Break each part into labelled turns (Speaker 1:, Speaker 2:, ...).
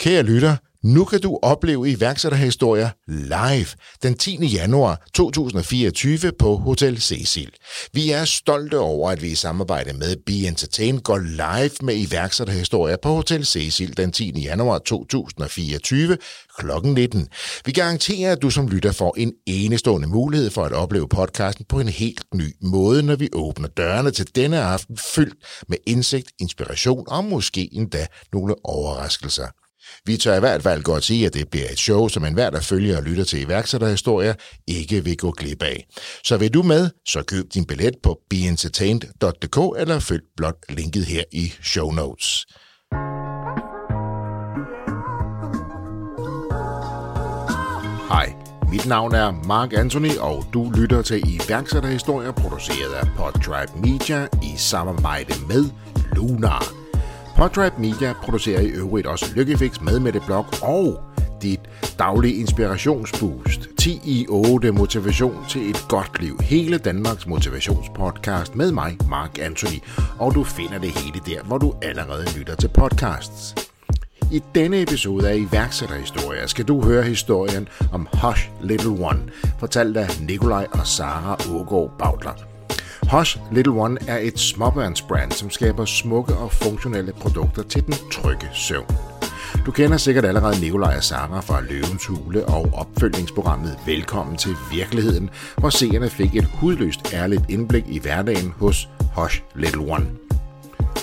Speaker 1: Kære lytter, nu kan du opleve iværksætterhistorier live den 10. januar 2024 på Hotel Cecil. Vi er stolte over, at vi i samarbejde med Be Entertain går live med iværksætterhistorier på Hotel Cecil den 10. januar 2024 kl. 19. Vi garanterer, at du som lytter får en enestående mulighed for at opleve podcasten på en helt ny måde, når vi åbner dørene til denne aften fyldt med indsigt, inspiration og måske endda nogle overraskelser. Vi tør i hvert fald godt sige, at det bliver et show, som enhver, der følger og lytter til iværksætterhistorier, ikke vil gå glip af. Så vil du med, så køb din billet på beentertained.dk eller følg blot linket her i show notes. Hej, mit navn er Mark Anthony, og du lytter til iværksætterhistorier produceret af Podtribe Media i samarbejde med Lunar. Podrap Media producerer i øvrigt også Lykkefix med med det blog og dit daglige inspirationsboost. 10 i 8 motivation til et godt liv. Hele Danmarks motivationspodcast med mig, Mark Anthony. Og du finder det hele der, hvor du allerede lytter til podcasts. I denne episode af iværksætterhistorier skal du høre historien om Hush Little One, fortalt af Nikolaj og Sara Ågaard Bautler. Hush Little One er et småbørnsbrand, som skaber smukke og funktionelle produkter til den trygge søvn. Du kender sikkert allerede Nikolaj og Sara fra Løvens Hule og opfølgningsprogrammet Velkommen til Virkeligheden, hvor seerne fik et hudløst ærligt indblik i hverdagen hos Hush Little One.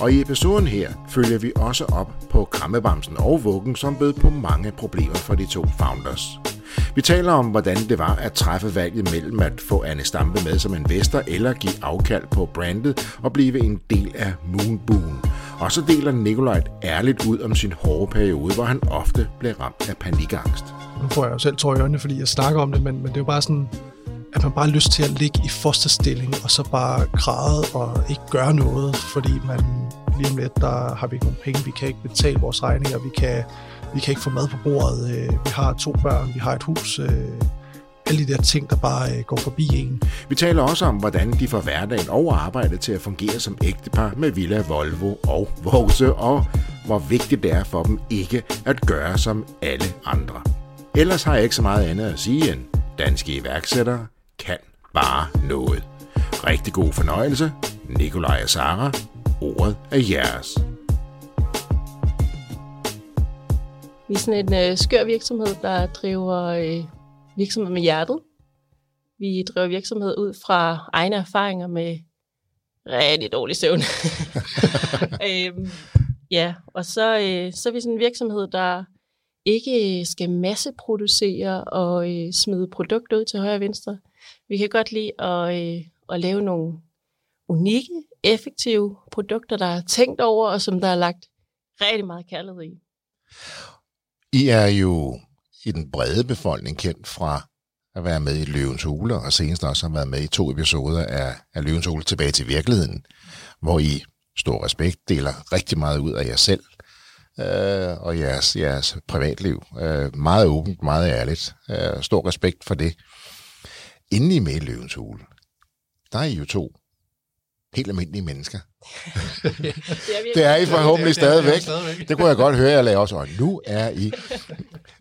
Speaker 1: Og i episoden her følger vi også op på krammebamsen og vuggen, som bød på mange problemer for de to founders. Vi taler om, hvordan det var at træffe valget mellem at få Anne Stampe med som investor eller give afkald på brandet og blive en del af Moonboon. Og så deler Nikolaj ærligt ud om sin hårde periode, hvor han ofte blev ramt af panikangst.
Speaker 2: Nu får jeg jo selv tår i øjnene, fordi jeg snakker om det, men, men det er jo bare sådan, at man bare har lyst til at ligge i fosterstilling, og så bare græde og ikke gøre noget, fordi man lige om lidt, der har vi ikke nogen penge, vi kan ikke betale vores regninger, vi kan, vi kan ikke få mad på bordet, øh, vi har to børn, vi har et hus, øh, alle de der ting, der bare øh, går forbi en.
Speaker 1: Vi taler også om, hvordan de får hverdagen og arbejdet til at fungere som ægtepar med Villa, Volvo og Vose, og hvor vigtigt det er for dem ikke at gøre som alle andre. Ellers har jeg ikke så meget andet at sige end, danske iværksættere kan bare noget. Rigtig god fornøjelse. Nikolaj og Sara, ordet er jeres.
Speaker 3: Vi er sådan en øh, skør virksomhed, der driver øh, virksomhed med hjertet. Vi driver virksomhed ud fra egne erfaringer med rigtig dårlig søvn. øhm, ja, og så, øh, så er vi sådan en virksomhed, der ikke skal masseproducere og øh, smide produkter ud til højre og venstre. Vi kan godt lide at, øh, at lave nogle unikke, effektive produkter, der er tænkt over, og som der er lagt rigtig meget kærlighed i.
Speaker 1: I er jo i den brede befolkning kendt fra at være med i Løvens Hule, og senest også har været med i to episoder af, af Løvens Hule tilbage til virkeligheden, hvor I, stor respekt, deler rigtig meget ud af jer selv øh, og jeres, jeres privatliv. Øh, meget åbent, meget ærligt. Øh, stor respekt for det. Inden I er med i Løvens Hule, der er I jo to helt almindelige mennesker. det er I forhåbentlig stadigvæk. Det kunne jeg godt høre, jeg lagde også, og nu er I.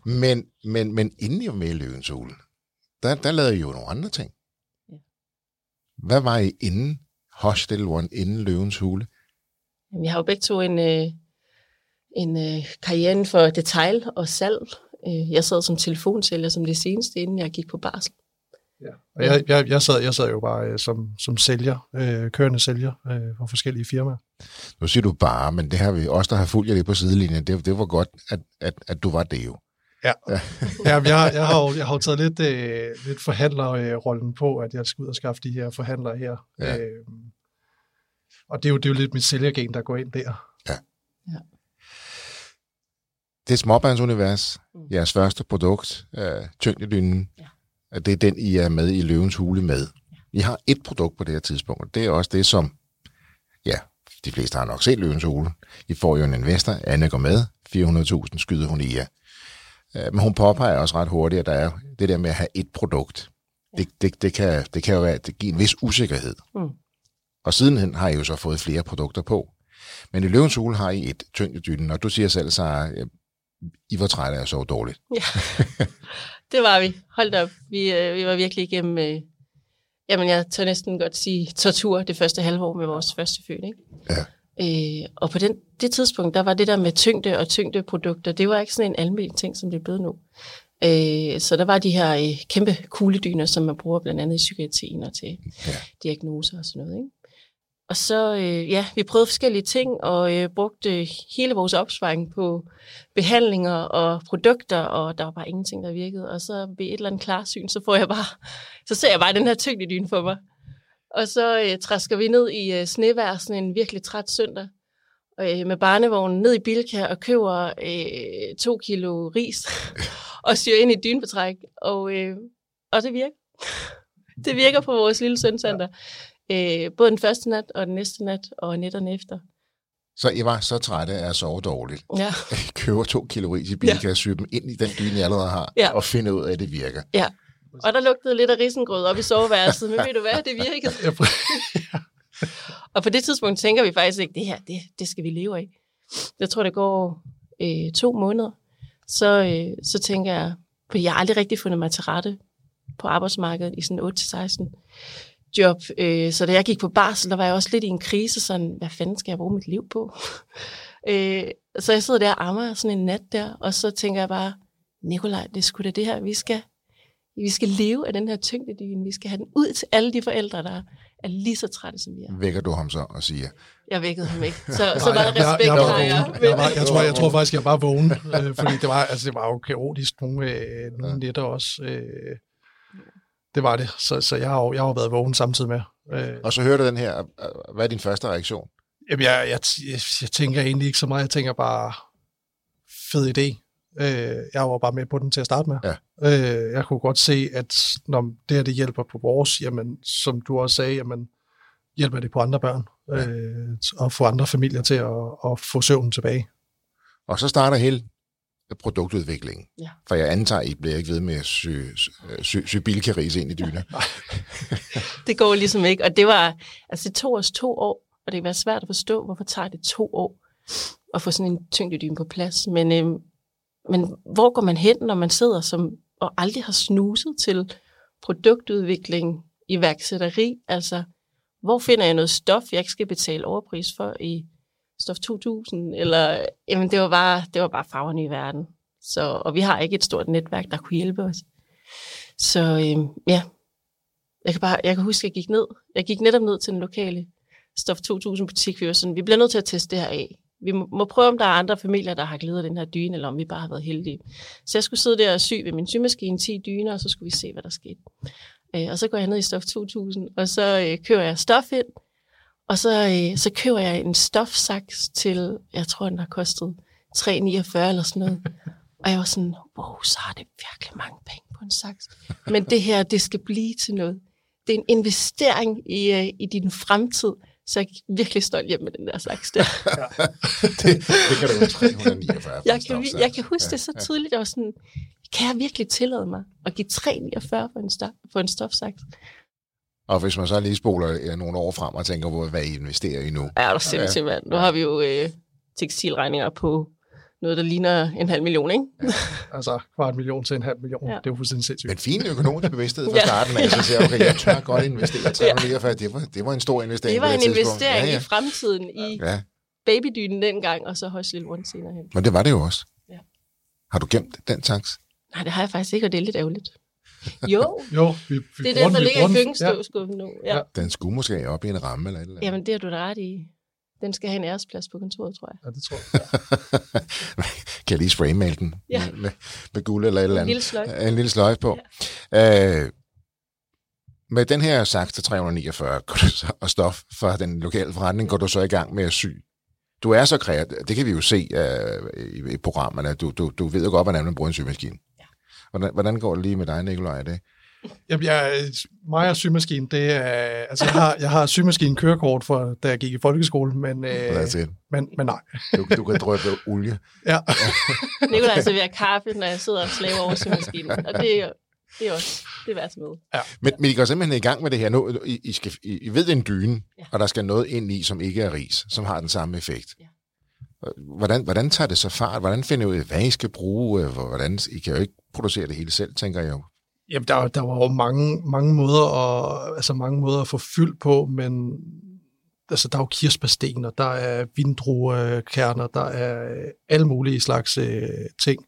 Speaker 1: Men, men, men inden I var med i Løvens Hule, der, der lavede I jo nogle andre ting. Hvad var I inden Hostel One, inden Løvens Hule?
Speaker 3: Vi har jo begge to en, øh, en øh, karriere for detail og salg. Øh, jeg sad som telefonsælger som det seneste, inden jeg gik på barsel.
Speaker 2: Ja. Og jeg, jeg, jeg, sad, jeg sad jo bare øh, som, som sælger, øh, kørende sælger øh, for forskellige firmaer.
Speaker 1: Nu siger du bare, men det har vi også, der har fulgt jer det på sidelinjen. Det, det var godt, at, at, at du var det jo.
Speaker 2: Ja, ja. ja jeg, jeg, har jo, jeg har jo taget lidt, øh, lidt forhandlerrollen på, at jeg skal ud og skaffe de her forhandlere her. Ja. Øh, og det er, jo, det er jo lidt mit sælgergen, der går ind der.
Speaker 1: Ja. ja. Det er småbandsunivers, mm. jeres første produkt, øh, tyngdedynen. Ja at det er den, I er med i Løvens Hule med. I har et produkt på det her tidspunkt, og det er også det, som, ja, de fleste har nok set Løvens Hule. I får jo en investor, Anne går med, 400.000 skyder hun i jer. Øh, men hun påpeger også ret hurtigt, at der er det der med at have et produkt. Det, det, det, kan, det kan jo være, det giver en vis usikkerhed. Mm. Og sidenhen har I jo så fået flere produkter på. Men i Løvens Hule har I et tyngdedytten, og du siger selv, så I var trætte af at sove dårligt.
Speaker 3: Ja, det var vi. Hold op. Vi, øh, vi var virkelig igennem, øh, jamen jeg tør næsten godt sige, tortur det første halve år med vores første født. Ikke?
Speaker 1: Ja.
Speaker 3: Øh, og på den, det tidspunkt, der var det der med tyngde og tyngdeprodukter, det var ikke sådan en almindelig ting, som det er blevet nu. Øh, så der var de her øh, kæmpe kugledyner, som man bruger blandt andet i psykiatrien og til
Speaker 1: Ja.
Speaker 3: diagnoser og sådan noget. Ikke? Og så, øh, ja, vi prøvede forskellige ting og øh, brugte hele vores opsparing på behandlinger og produkter, og der var bare ingenting, der virkede. Og så ved et eller andet klarsyn, så får jeg bare, så ser jeg bare den her tyngdedyne for mig. Og så øh, træsker vi ned i øh, snevejr, sådan en virkelig træt søndag, øh, med barnevognen ned i Bilka og køber øh, to kilo ris og syr ind i et dynebetræk. Og, øh, og det virker. Det virker på vores lille søncenter. Øh, både den første nat og den næste nat og nætterne efter.
Speaker 1: Så I var så trætte af at sove dårligt.
Speaker 3: Ja,
Speaker 1: I køber to kilo ris i Bilka ja. og syr dem ind i den dyne, jeg allerede har,
Speaker 3: Ja.
Speaker 1: og finder ud af, at det virker.
Speaker 3: ja. Og der lugtede lidt af risengrød op i soveværelset, men ved du hvad, det virkede.
Speaker 2: Jeg, prø-
Speaker 3: Og på det tidspunkt tænker vi faktisk ikke, det her, det, det skal vi leve af. Jeg tror, det går øh, to måneder. Så, øh, så tænker jeg, for jeg har aldrig rigtig fundet mig til rette på arbejdsmarkedet i sådan 8-16 job. Øh, så da jeg gik på barsel, der var jeg også lidt i en krise, sådan, hvad fanden skal jeg bruge mit liv på? øh, så jeg sidder der og ammer sådan en nat der, og så tænker jeg bare, Nikolaj, det er sgu da det her, vi skal, vi skal leve af den her tyngdedyne. Vi skal have den ud til alle de forældre, der er lige så trætte, som vi er.
Speaker 1: Vækker du ham så og siger,
Speaker 3: Jeg vækkede ham ikke. Så, så
Speaker 2: jeg,
Speaker 3: respekt
Speaker 2: jeg, jeg, var
Speaker 3: jeg.
Speaker 2: vågen. jeg, var, jeg, tror, jeg tror faktisk, jeg var vågen, øh, fordi det var, altså, det var jo kaotisk nogle, øh, nogle nætter også. Øh, det var det, så, så jeg, har, jeg har været vågen samtidig med. Øh,
Speaker 1: og så hører du den her, hvad er din første reaktion?
Speaker 2: Jamen, jeg, jeg, jeg, jeg tænker egentlig ikke så meget. Jeg tænker bare, fed idé. Øh, jeg var bare med på den til at starte med.
Speaker 1: Ja.
Speaker 2: Øh, jeg kunne godt se, at når det her det hjælper på vores, jamen, som du også sagde, jamen, hjælper det på andre børn. Øh, og få andre familier til at, at få søvnen tilbage.
Speaker 1: Og så starter hele produktudviklingen.
Speaker 3: Ja.
Speaker 1: For jeg antager, I bliver ikke ved med at sy, sy, ind i dyner.
Speaker 3: Det går ligesom ikke. Og det var, altså det tog os to år, og det kan være svært at forstå, hvorfor tager det to år at få sådan en tyngdedyne på plads. Men, øhm, men hvor går man hen, når man sidder som, og aldrig har snuset til produktudvikling, iværksætteri? Altså, hvor finder jeg noget stof, jeg ikke skal betale overpris for i Stof 2000? Eller, jamen, det var bare, det var bare farverne i verden. Så, og vi har ikke et stort netværk, der kunne hjælpe os. Så øhm, ja, jeg kan, bare, jeg kan huske, at jeg gik ned. Jeg gik netop ned til den lokale Stof 2000 butik. Vi var sådan, vi bliver nødt til at teste det her af. Vi må, må prøve, om der er andre familier, der har glædet af den her dyne, eller om vi bare har været heldige. Så jeg skulle sidde der og sy ved min symaskine 10 dyner, og så skulle vi se, hvad der skete. Øh, og så går jeg ned i Stof 2000, og så øh, kører jeg stof ind, og så, øh, så køber jeg en stofsaks til, jeg tror, den har kostet 3,49 eller sådan noget. Og jeg var sådan, wow, så har det virkelig mange penge på en saks. Men det her, det skal blive til noget. Det er en investering i, øh, i din fremtid. Så jeg er virkelig stolt hjem med den der saks der.
Speaker 1: det, det kan du jo 349 for
Speaker 3: Jeg kan, jeg kan huske det så tydeligt. Jeg var sådan, kan jeg virkelig tillade mig at give 3,49 for en, stof, for en stofsaks?
Speaker 1: Og hvis man så lige spoler øh, nogle år frem og tænker, hvor, hvad I investerer i nu.
Speaker 3: Ja, det er sindssygt, mand. Nu har vi jo øh, tekstilregninger på noget, der ligner en halv million, ikke?
Speaker 2: Altså kvart million til en halv million.
Speaker 3: Ja.
Speaker 2: Ja. Det er jo fuldstændig sindssygt.
Speaker 1: Men fin økonomisk bevidsthed fra
Speaker 3: Ja.
Speaker 1: starten af, så siger jeg, okay, jeg tør godt investere 349, det var, det var en stor investering
Speaker 3: Det var en
Speaker 1: tidspunkt.
Speaker 3: investering
Speaker 1: ja,
Speaker 3: i
Speaker 1: ja.
Speaker 3: fremtiden i
Speaker 1: Ja,
Speaker 3: babydynen dengang, og så Højs Lille One senere hen.
Speaker 1: men det var det jo også.
Speaker 3: Ja.
Speaker 1: Har du gemt den saks?
Speaker 3: Nej, det har jeg faktisk ikke, og det er lidt ærgerligt. Jo,
Speaker 2: Jo, vi, vi
Speaker 3: det er den, der ligger i
Speaker 2: den.
Speaker 3: køkkenskuffen nu. Ja.
Speaker 2: Ja.
Speaker 1: Den skulle måske op i en ramme eller et eller andet.
Speaker 3: Jamen, det har du da ret i. Den skal have en æresplads på kontoret, tror jeg.
Speaker 2: Ja, det tror jeg.
Speaker 1: kan jeg lige spraymale den
Speaker 3: Ja.
Speaker 1: med, med, med guld eller et eller
Speaker 3: En
Speaker 1: andet?
Speaker 3: lille sløjf.
Speaker 1: En lille sløjf på. Ja. Øh, med den her saks til 349 går du så, og stof fra den lokale forretning, går du så i gang med at sy. Du er så kreativ, det kan vi jo se øh, i, i programmerne. Du, du, du ved jo godt, hvordan man bruger en symaskine.
Speaker 3: Ja.
Speaker 1: Hvordan, hvordan går det lige med dig, Nikolaj? Er Det?
Speaker 2: Jamen, jeg, mig og symaskinen, det er... Altså, jeg har, jeg har symaskinen kørekort, for, da jeg gik i folkeskole, men, øh, men, men nej.
Speaker 1: Du, du kan drøbe olie.
Speaker 2: Ja.
Speaker 3: Nikolaj serverer kaffe, når jeg sidder og slaver over symaskinen. Og det er, det er også det er værd med.
Speaker 1: Men, men I går simpelthen i gang med det her. Nu, I, I, skal, I, I ved, det er en dyne,
Speaker 3: Ja.
Speaker 1: og der skal noget ind i, som ikke er ris, som har den samme effekt.
Speaker 3: Ja.
Speaker 1: Hvordan, hvordan tager det så fart? Hvordan finder I ud af, hvad I skal bruge? Hvordan, I kan jo ikke producere det hele selv, tænker jeg jo.
Speaker 2: Jamen, der, der var jo mange, mange, måder at, altså mange måder at få fyld på, men altså, der er jo kirsebærsten, og der er vindruekerner, der er alle mulige slags øh, ting.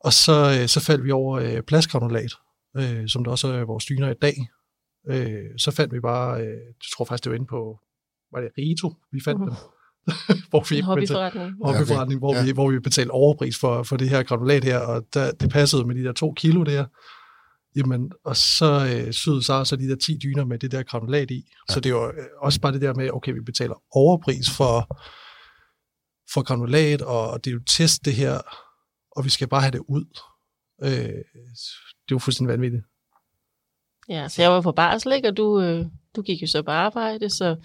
Speaker 2: Og så, øh, så faldt vi over øh, plastgranulat, øh, som der også er vores dyner i dag. Øh, så fandt vi bare, øh, jeg tror faktisk, det var inde på, var det Rito, vi fandt uh-huh. dem. hvor vi
Speaker 3: en hobbyforretning.
Speaker 2: Hobbyforretning, hvor, ja. vi, hvor vi betalte overpris for, for det her granulat her, og der, det passede med de der to kilo der. Jamen, og så øh, syede så, så de der 10 dyner med det der granulat i. Ja. Så det var øh, også bare det der med, okay, vi betaler overpris for, for granulat, og det er jo test det her, og vi skal bare have det ud. Øh, det er jo fuldstændig vanvittigt.
Speaker 3: Ja, så jeg var på barsel, ikke? og du, øh, du gik jo så på arbejde, så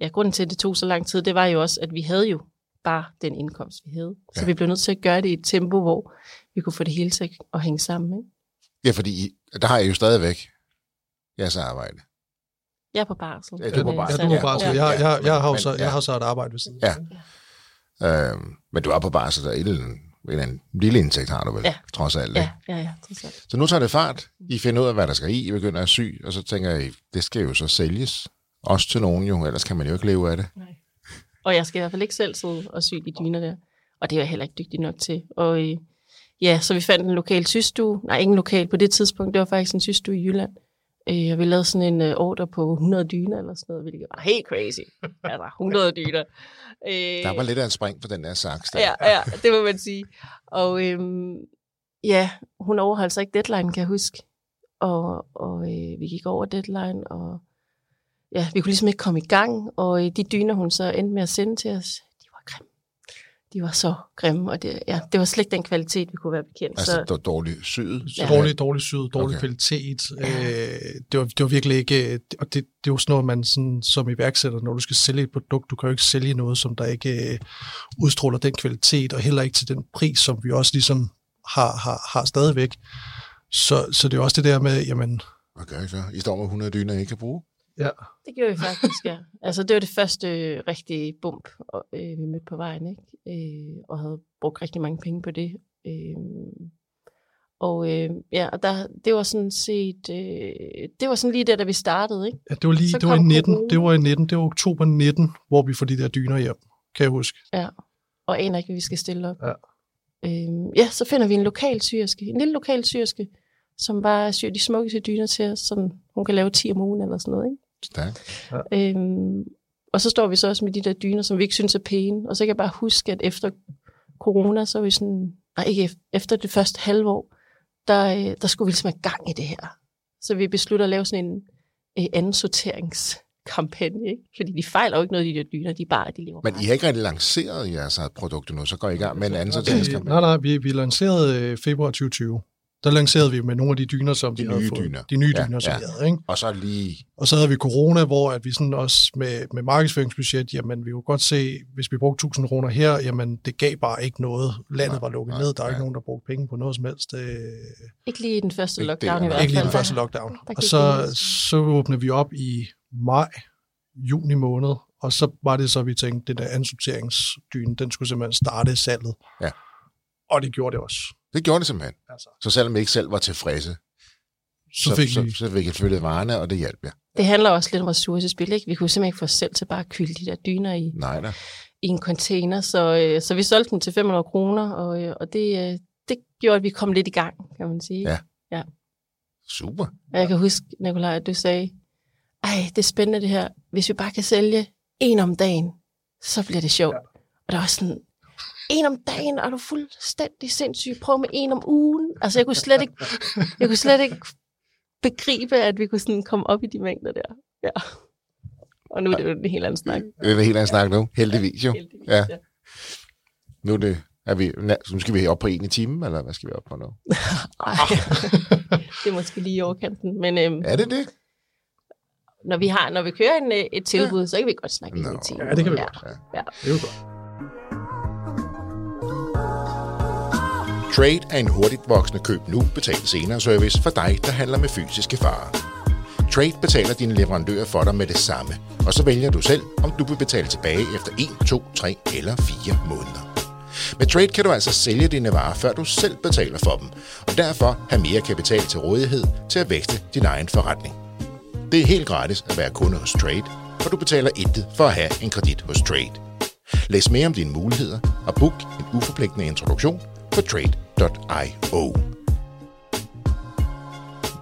Speaker 3: ja, grunden til, at det tog så lang tid, det var jo også, at vi havde jo bare den indkomst, vi havde. Så ja. vi blev nødt til at gøre det i et tempo, hvor vi kunne få det hele til at hænge sammen. Ikke?
Speaker 1: Ja, fordi der har jeg jo stadigvæk jeres arbejde.
Speaker 3: Jeg er på barsel.
Speaker 2: Ja, du er på barsel. Ja, du er på barsel. Ja, jeg, jeg, jeg, har jo så, jeg har så et arbejde ved siden.
Speaker 1: Ja. ja. Øhm, men du er på barsel, der er en, en lille indtægt har du vel,
Speaker 3: ja.
Speaker 1: trods alt.
Speaker 3: Ja, ja, ja, trods alt.
Speaker 1: Så nu tager det fart. I finder ud af, hvad der skal i. I begynder at sy, og så tænker I, det skal jo så sælges. Også til nogen jo, ellers kan man jo ikke leve af det. Nej.
Speaker 3: Og jeg skal i hvert fald ikke selv sidde og sy de dyner der. Og det er jeg heller ikke dygtig nok til. Og øh, ja, så vi fandt en lokal systue. Nej, ingen lokal på det tidspunkt. Det var faktisk en systue i Jylland. Øh, vi lavede sådan en uh, ordre på 100 dyner eller sådan noget, hvilket var helt crazy. Altså, 100 dyner.
Speaker 1: Øh, der var lidt af en spring på den der saks. Der.
Speaker 3: Ja, ja, det må man sige. Og øhm, ja, hun overholdt så ikke deadline, kan jeg huske. Og, og øh, vi gik over deadline, og ja, vi kunne ligesom ikke komme i gang. Og øh, de dyner, hun så endte med at sende til os, de var så grimme, og det, ja, det var slet ikke den kvalitet, vi kunne være bekendt.
Speaker 1: Altså så, dårlig syet?
Speaker 2: Ja. Dårlig, dårlig syet, dårlig okay. kvalitet. Ja. Øh, det, var, det var virkelig ikke, og det, det er jo sådan noget, man sådan, som iværksætter, når du skal sælge et produkt, du kan jo ikke sælge noget, som der ikke øh, udstråler den kvalitet, og heller ikke til den pris, som vi også ligesom har, har, har stadigvæk. Så, så det er også det der med, jamen...
Speaker 1: Hvad gør I så? I står med 100 dyner, I kan bruge?
Speaker 2: Ja.
Speaker 3: Det gjorde vi faktisk, ja. Altså, det var det første øh, rigtige bump, øh, vi mødte på vejen, ikke? Øh, og havde brugt rigtig mange penge på det. Øh, og øh, ja, og der, det var sådan set, øh, det var sådan lige der, da vi startede, ikke?
Speaker 2: Ja, det var lige, det var i 19, det var i 19, det var oktober 19, hvor vi får de der dyner hjem, kan jeg huske.
Speaker 3: Ja, og aner ikke, hvad vi skal stille op. Ja. Øh, ja, så finder vi en lokal syrske, en lille lokal syrske, som bare syr de smukkeste dyner til os, som hun kan lave 10 om ugen eller sådan noget, ikke?
Speaker 1: Stærkt.
Speaker 3: Ja. Øhm, og så står vi så også med de der dyner, som vi ikke synes er pæne. Og så kan jeg bare huske, at efter corona, så er vi sådan, nej ikke efter det første halve år, der, øh, der skulle vi ligesom have gang i det her. Så vi beslutter at lave sådan en øh, anden sorteringskampagne, ikke? fordi de fejler jo ikke noget, de der dyner, de bare, de lever
Speaker 1: Men I har ikke rigtig lanceret jeres produkt nu, så går I i gang med en anden sorteringskampagne?
Speaker 2: Nej, nej, vi, vi lancerede øh, februar 2020 der lancerede vi med nogle af de dyner, som
Speaker 1: de
Speaker 2: vi
Speaker 1: havde
Speaker 2: fået.
Speaker 1: Dyner.
Speaker 2: De nye ja, dyner, som ja. vi havde. Ikke?
Speaker 1: Og så lige...
Speaker 2: Og så havde vi corona, hvor at vi sådan også med, med markedsføringsbudget, jamen vi kunne godt se, hvis vi brugte 1000 kroner her, jamen det gav bare ikke noget. Landet nej, var lukket nej, ned, der er ja. ikke nogen, der brugte penge på noget som helst. Øh...
Speaker 3: Ikke lige i den første lockdown i hvert fald.
Speaker 2: Ikke lige i den første lockdown. Og så, så åbnede vi op i maj, juni måned, og så var det så, vi tænkte, den der ansorteringsdyne, den skulle simpelthen starte salget.
Speaker 1: Ja.
Speaker 2: Og det gjorde det også.
Speaker 1: Det gjorde det simpelthen. Altså. Så selvom vi ikke selv var tilfredse, så, fik så, vi... så, så fik jeg flyttet varerne, og det hjalp jeg.
Speaker 3: Det handler også lidt om ressourcespil, ikke? Vi kunne simpelthen ikke få selv til bare at kylde de der dyner i,
Speaker 1: Nej, da.
Speaker 3: i en container, så, øh, så vi solgte dem til 500 kroner, og, øh, og det, øh, det gjorde, at vi kom lidt i gang, kan man sige.
Speaker 1: Ja.
Speaker 3: ja.
Speaker 1: Super.
Speaker 3: Og jeg kan huske, Nikolaj, at du sagde, ej, det er spændende det her. Hvis vi bare kan sælge en om dagen, så bliver det sjovt. Ja. Og der var sådan, en om dagen, er du fuldstændig sindssyg. Prøv med en om ugen. Altså, jeg kunne slet ikke, jeg kunne slet ikke begribe, at vi kunne sådan komme op i de mængder der. Ja. Og nu er det jo en helt anden snak.
Speaker 1: Det er en helt anden snak nu, heldigvis jo. Heldigvis, ja. ja. Nu er det, er vi, nu skal vi op på en i timen, eller hvad skal vi op på nu?
Speaker 3: Nej, det er måske lige i overkanten. Men, øhm,
Speaker 1: er det det?
Speaker 3: Når vi, har, når vi kører en, øh, et tilbud, ja. så kan vi godt snakke i en time.
Speaker 2: Ja, det kan vi ja. godt. Ja. ja. Det er jo godt.
Speaker 1: Trade er en hurtigt voksende køb nu, betal senere service for dig, der handler med fysiske varer. Trade betaler dine leverandører for dig med det samme, og så vælger du selv, om du vil betale tilbage efter 1, 2, 3 eller 4 måneder. Med Trade kan du altså sælge dine varer, før du selv betaler for dem, og derfor have mere kapital til rådighed til at vækste din egen forretning. Det er helt gratis at være kunde hos Trade, og du betaler intet for at have en kredit hos Trade. Læs mere om dine muligheder og book en uforpligtende introduktion på trade.io.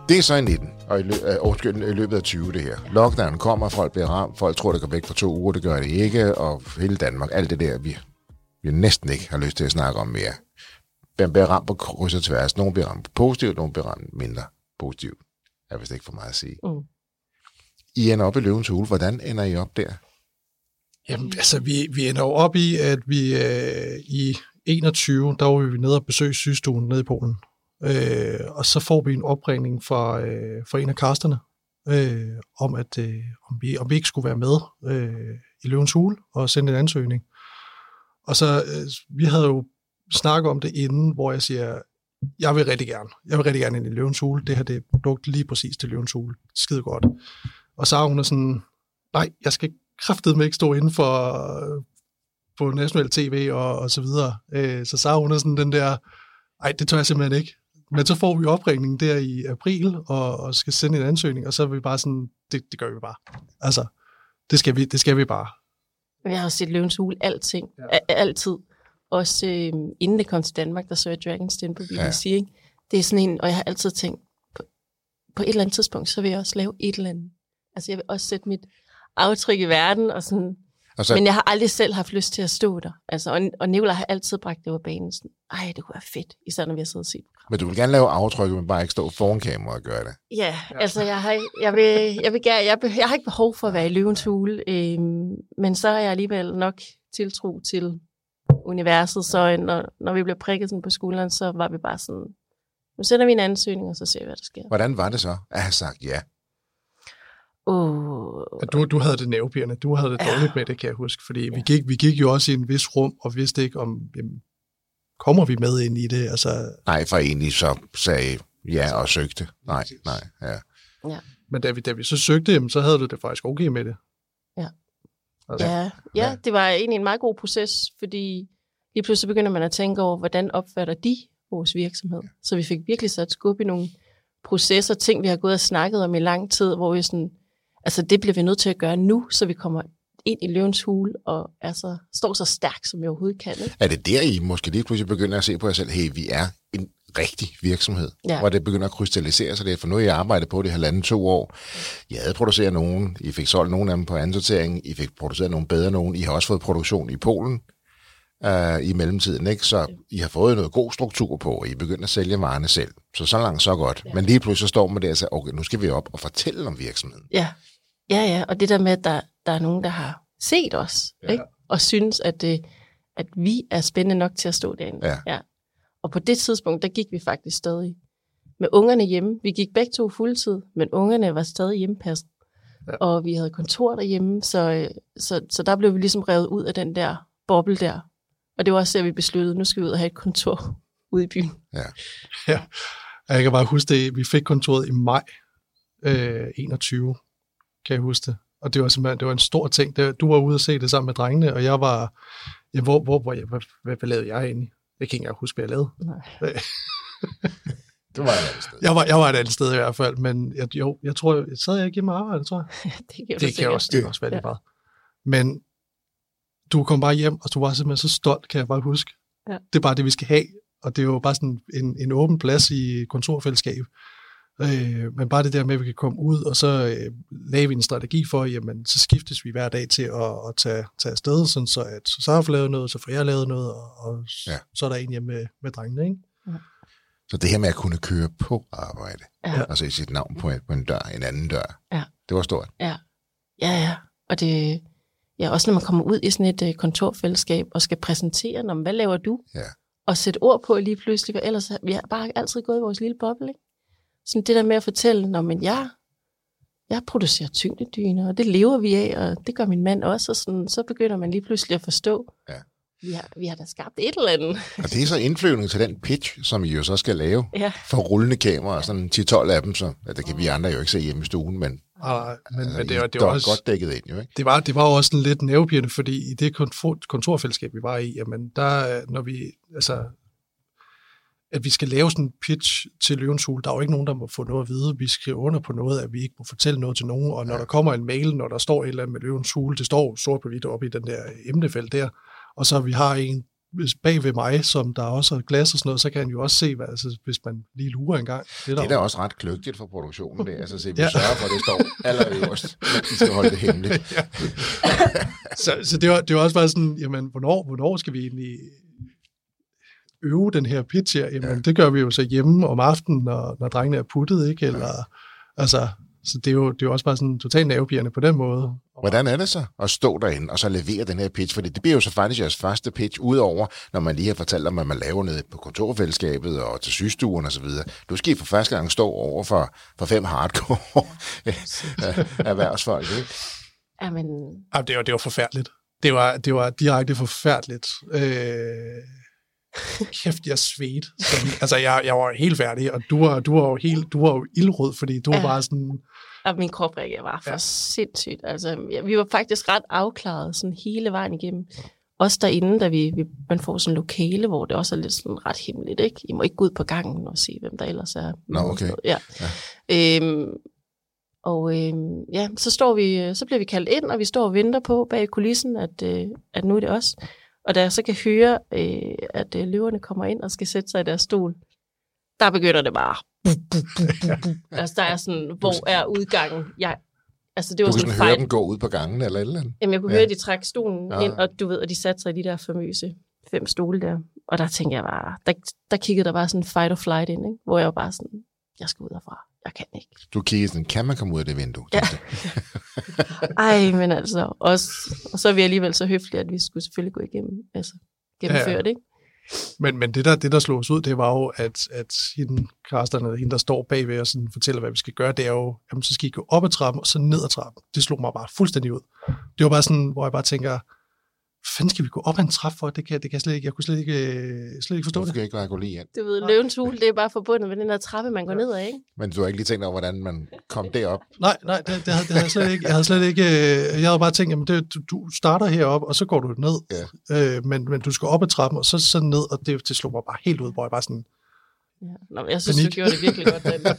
Speaker 1: Det er så i 19, og i, lø- øh, undskyld, i løbet af 20 det her. Lockdown kommer, folk bliver ramt, folk tror, det går væk på to uger, det gør det ikke, og hele Danmark, alt det der, vi, vi næsten ikke har lyst til at snakke om mere. Man bliver ramt på kryds og tværs. Nogle bliver ramt positivt, nogle bliver ramt mindre positivt. Jeg er vist ikke for meget at sige.
Speaker 3: Mm.
Speaker 1: I ender op i løvens hule. Hvordan ender I op der?
Speaker 2: Jamen, altså, vi, vi ender jo op i, at vi øh, i 21, der var vi nede og besøge sygestuen nede i Polen. Øh, og så får vi en opringning fra, øh, fra en af kasterne, øh, om, at øh, om, vi, om vi ikke skulle være med øh, i Løvens Hule og sende en ansøgning. Og så, øh, vi havde jo snakket om det inden, hvor jeg siger, jeg vil rigtig gerne, jeg vil rigtig gerne ind i Løvens Hule. Det her det er produkt lige præcis til Løvens Hule. Skide godt. Og så hun er sådan, nej, jeg skal kraftedeme ikke stå inden for på national tv og, og så videre. Øh, så Sara, hun er sådan den der, nej, det tør jeg simpelthen ikke. Men så får vi opringningen der i april, og, og skal sende en ansøgning, og så er vi bare sådan, det, det gør vi bare. Altså, det skal vi, det skal vi bare.
Speaker 3: Jeg har set Løvens Hule alting, ja. altid. Også øh, inden det kom til Danmark, der så jeg Dragon's Den på BBC. Ja. Ikke? Det er sådan en, og jeg har altid tænkt, på, på et eller andet tidspunkt, så vil jeg også lave et eller andet. Altså jeg vil også sætte mit aftryk i verden, og sådan, og så... men jeg har aldrig selv haft lyst til at stå der. Altså, og, og Nicolai har altid bragt det over banen. Sådan, Ej, det kunne være fedt, især når vi har siddet og set
Speaker 1: Men du vil gerne lave aftryk, men bare ikke stå foran kameraet og gøre det?
Speaker 3: Ja, altså jeg har, jeg vil, jeg vil gerne, jeg, jeg har ikke behov for at være i løvens hule, øh, men så har jeg alligevel nok tiltro til universet, så når, når vi blev prikket sådan på skulderen, så var vi bare sådan, nu sender vi en ansøgning, og så ser vi, hvad der sker.
Speaker 1: Hvordan var det så at have sagt ja?
Speaker 3: Oh.
Speaker 2: Du, du havde det nervepirrende. Du havde det dårligt ja. med det, kan jeg huske. Fordi ja. vi, gik, vi gik jo også i en vis rum, og vidste ikke, om jamen, kommer vi med ind i det. Altså,
Speaker 1: nej, for egentlig så sagde ja og søgte. Nej, nej, ja.
Speaker 3: ja.
Speaker 2: Men da vi, da vi så søgte, jamen, så havde du det faktisk okay med det.
Speaker 3: Ja. Altså, ja, ja, ja, det var egentlig en meget god proces, fordi lige pludselig begynder man at tænke over, hvordan opfatter de vores virksomhed. Ja. Så vi fik virkelig sat skub i nogle processer, ting, vi har gået og snakket om i lang tid, hvor vi sådan, altså det bliver vi nødt til at gøre nu, så vi kommer ind i løvens hule og altså, står så stærkt, som vi overhovedet kan. Ikke?
Speaker 1: Er det der, I måske lige pludselig begynder at se på jer selv, hey, vi er en rigtig virksomhed, ja. hvor det begynder at krystallisere sig det, for nu har I arbejdet på det halvanden to år. I havde produceret nogen, I fik solgt nogle af dem på ansortering, I fik produceret nogle bedre nogen, I har også fået produktion i Polen uh, i mellemtiden, ikke? så I har fået noget god struktur på, og I er begyndt at sælge varerne selv. Så så langt, så godt. Ja. Men lige pludselig så står man der og siger, okay, nu skal vi op og fortælle om virksomheden.
Speaker 3: Ja, ja, ja. og det der med, at der, der er nogen, der har set os, ja. ikke? og synes, at, det, at vi er spændende nok til at stå derinde.
Speaker 1: Ja.
Speaker 3: ja. Og på det tidspunkt, der gik vi faktisk stadig med ungerne hjemme. Vi gik begge to fuldtid, men ungerne var stadig hjemmepasset. Ja. Og vi havde kontor derhjemme, så, så, så der blev vi ligesom revet ud af den der boble der. Og det var også der, vi besluttede, nu skal vi ud og have et kontor ude i byen.
Speaker 1: Ja.
Speaker 2: ja. Jeg kan bare huske det, vi fik kontoret i maj øh, 21, kan jeg huske det. Og det var simpelthen det var en stor ting. Det, du var ude og se det sammen med drengene, og jeg var, ja, hvor, hvor, hvor, hvad, hvad, hvad lavede jeg egentlig? Jeg kan ikke engang huske, hvad jeg lavede.
Speaker 3: Nej.
Speaker 1: du var et andet sted.
Speaker 2: Jeg var, jeg var et andet sted i hvert fald, men jeg, jo, jeg tror, jeg sad jeg ikke hjemme arbejde, tror jeg.
Speaker 3: det kan,
Speaker 2: det kan også, det kan også være ja. meget. Men du kom bare hjem, og du var simpelthen så stolt, kan jeg bare huske.
Speaker 3: Ja.
Speaker 2: Det er bare det, vi skal have, og det er jo bare sådan en, en åben plads i kontorfællesskab. Øh, men bare det der med, at vi kan komme ud, og så øh, lave vi en strategi for, jamen, så skiftes vi hver dag til at, at tage, tage afsted, sådan så at så har lavet noget, så får jeg lavet noget, og, og ja. så er der en hjemme med, med drengene, ikke? Ja.
Speaker 1: Så det her med at kunne køre på arbejde,
Speaker 3: ja.
Speaker 1: altså i sit navn på en, på en dør, en anden dør,
Speaker 3: ja.
Speaker 1: det var stort.
Speaker 3: Ja, ja, ja. Og det, ja, også når man kommer ud i sådan et uh, kontorfællesskab og skal præsentere, når, hvad laver du?
Speaker 1: Ja.
Speaker 3: Og sætte ord på lige pludselig, for ellers vi har bare altid gået i vores lille boble, ikke? Sådan det der med at fortælle, når men jeg, jeg producerer tyngdedyner, og det lever vi af, og det gør min mand også, og sådan, så begynder man lige pludselig at forstå,
Speaker 1: ja.
Speaker 3: vi har, vi har da skabt et eller andet.
Speaker 1: Og det er så indflyvning til den pitch, som I jo så skal lave
Speaker 3: Ja.
Speaker 1: for rullende kameraer, sådan 10-12 af dem, så ja, det kan vi andre jo ikke se hjemme i stuen, men,
Speaker 2: Og, men,
Speaker 1: altså,
Speaker 2: men det, var, det, var
Speaker 1: er
Speaker 2: også,
Speaker 1: godt dækket ind, jo ikke?
Speaker 2: det, var, det var jo også sådan lidt nervepirrende, fordi i det kontor, kontorfællesskab, vi var i, jamen der, når vi, altså, at vi skal lave sådan en pitch til Løvens Hule, der er jo ikke nogen, der må få noget at vide. Vi skriver under på noget, at vi ikke må fortælle noget til nogen, og når der kommer en mail, når der står et eller andet med Løvens Hule, det står sort på hvidt oppe i den der emnefelt der, og så vi har en bag ved mig, som der også har glas og sådan noget, så kan han jo også se, hvad, altså, hvis man lige lurer en gang. Det er
Speaker 1: Det er da også ret kløgtigt for produktionen, det. Altså, så vi
Speaker 2: Ja.
Speaker 1: sørger for, at det står allerøverst, men de skal holde det hemmeligt.
Speaker 2: så, så det, var, det var også bare sådan, jamen, hvornår, hvornår skal vi egentlig øve den her pitch her? Jamen, ja. det gør vi jo så hjemme om aftenen, når, når drengene er puttet, ikke? Eller, ja. altså, så det er, jo, det er jo også bare sådan totalt nervepirrende på den måde.
Speaker 1: Hvordan er det så at stå derinde og så levere den her pitch? Fordi det bliver jo så faktisk jeres første pitch, udover når man lige har fortalt om, at man laver noget på kontorfællesskabet og til sygestuen og så videre. Du skal for første gang stå over for, for fem hardcore erhvervsfolk, ikke?
Speaker 3: Jamen,
Speaker 2: Jamen, det, var, det var forfærdeligt. Det var, det var direkte forfærdeligt. Øh, kæft, jeg svedte. Sådan, altså, jeg, jeg var helt færdig, og du var, du var jo helt, du var jo ildrød, fordi du ja.
Speaker 3: Ja.
Speaker 2: var bare sådan,
Speaker 3: og min krop reagerede bare for
Speaker 2: Ja.
Speaker 3: sindssygt. Altså, ja, vi var faktisk ret afklaret sådan hele vejen igennem. Også derinde, da vi, vi, man får sådan en lokale, hvor det også er lidt sådan ret hemmeligt, ikke? I må ikke gå ud på gangen og se, hvem der ellers er.
Speaker 1: Nå, okay.
Speaker 3: Ja. ja. Øhm, og øhm, ja, så, står vi, så bliver vi kaldt ind, og vi står og venter på bag kulissen, at, øh, at nu er det os. Og da jeg så kan høre, øh, at øh, løverne kommer ind og skal sætte sig i deres stol, der begynder det bare. altså, der er sådan, hvor er udgangen? Jeg, altså, det
Speaker 1: Du
Speaker 3: var
Speaker 1: kunne
Speaker 3: sådan
Speaker 1: sådan høre dem gå ud på gangen eller et eller andet.
Speaker 3: Jamen, jeg kunne
Speaker 1: Ja.
Speaker 3: høre, at de trak stolen
Speaker 1: ja.
Speaker 3: ind, og du ved, at de satte sig i de der famøse fem stole der. Og der tænkte jeg bare, der, der kiggede der bare sådan fight or flight ind, ikke? hvor jeg var bare sådan, jeg skal ud herfra. Jeg kan ikke.
Speaker 1: Du kiggede sådan, kan man komme ud af det vindue?
Speaker 3: Ja. Ej, men altså, også, og så er vi alligevel så høflige, at vi skulle selvfølgelig gå igennem, altså gennemføre
Speaker 2: Ja,
Speaker 3: det, ikke?
Speaker 2: Men, men det, der, det, der slog os ud, det var jo, at, at hende, Karsten, eller hende, der står bagved og sådan fortæller, hvad vi skal gøre, det er jo, jamen, så skal I gå op ad trappen, og så ned ad trappen. Det slog mig bare fuldstændig ud. Det var bare sådan, hvor jeg bare tænker, fanden skal vi gå op ad en trap for? Det kan, det kan jeg slet ikke, jeg kunne slet ikke, øh, slet ikke forstå
Speaker 1: Hvorfor
Speaker 2: det.
Speaker 1: skal jeg ikke bare gå lige ind?
Speaker 3: Du ved, løvens hule, det er bare forbundet med den der trappe, man går ned ad, ikke?
Speaker 1: Men du har ikke lige tænkt over, hvordan man kom derop?
Speaker 2: Nej, nej, det, det, havde, det havde jeg slet ikke. Jeg havde slet ikke, øh, jeg havde bare tænkt, jamen det, du, du starter heroppe, og så går du ned.
Speaker 1: Ja.
Speaker 2: Øh, men, men du skal op ad trappen, og så, så ned, og det, det slog mig bare helt ud, hvor jeg bare sådan,
Speaker 3: Ja. Nå, men jeg synes,
Speaker 2: Panik.
Speaker 3: du gjorde det virkelig godt, Dan.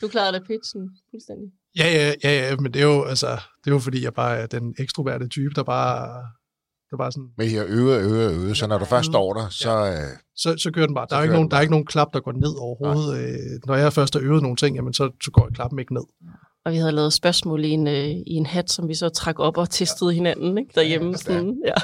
Speaker 3: Du klarede da pitchen fuldstændig.
Speaker 2: Ja, ja, ja, ja, men det er jo, altså, det er jo fordi, jeg bare er den ekstroverte type, der bare, der bare sådan,
Speaker 1: Men her øve, øve, øve, så når du først står der, så... Øh,
Speaker 2: så, så kører den bare. Der er, ikke nogen, der er ikke nogen klap, der går ned overhovedet. Øh, når jeg først har øvet nogle ting, jamen, så, så går klappen ikke ned.
Speaker 3: Og vi havde lavet spørgsmål i en, øh, i en hat, som vi så trak op og testede hinanden ikke? derhjemme. Sådan, ja.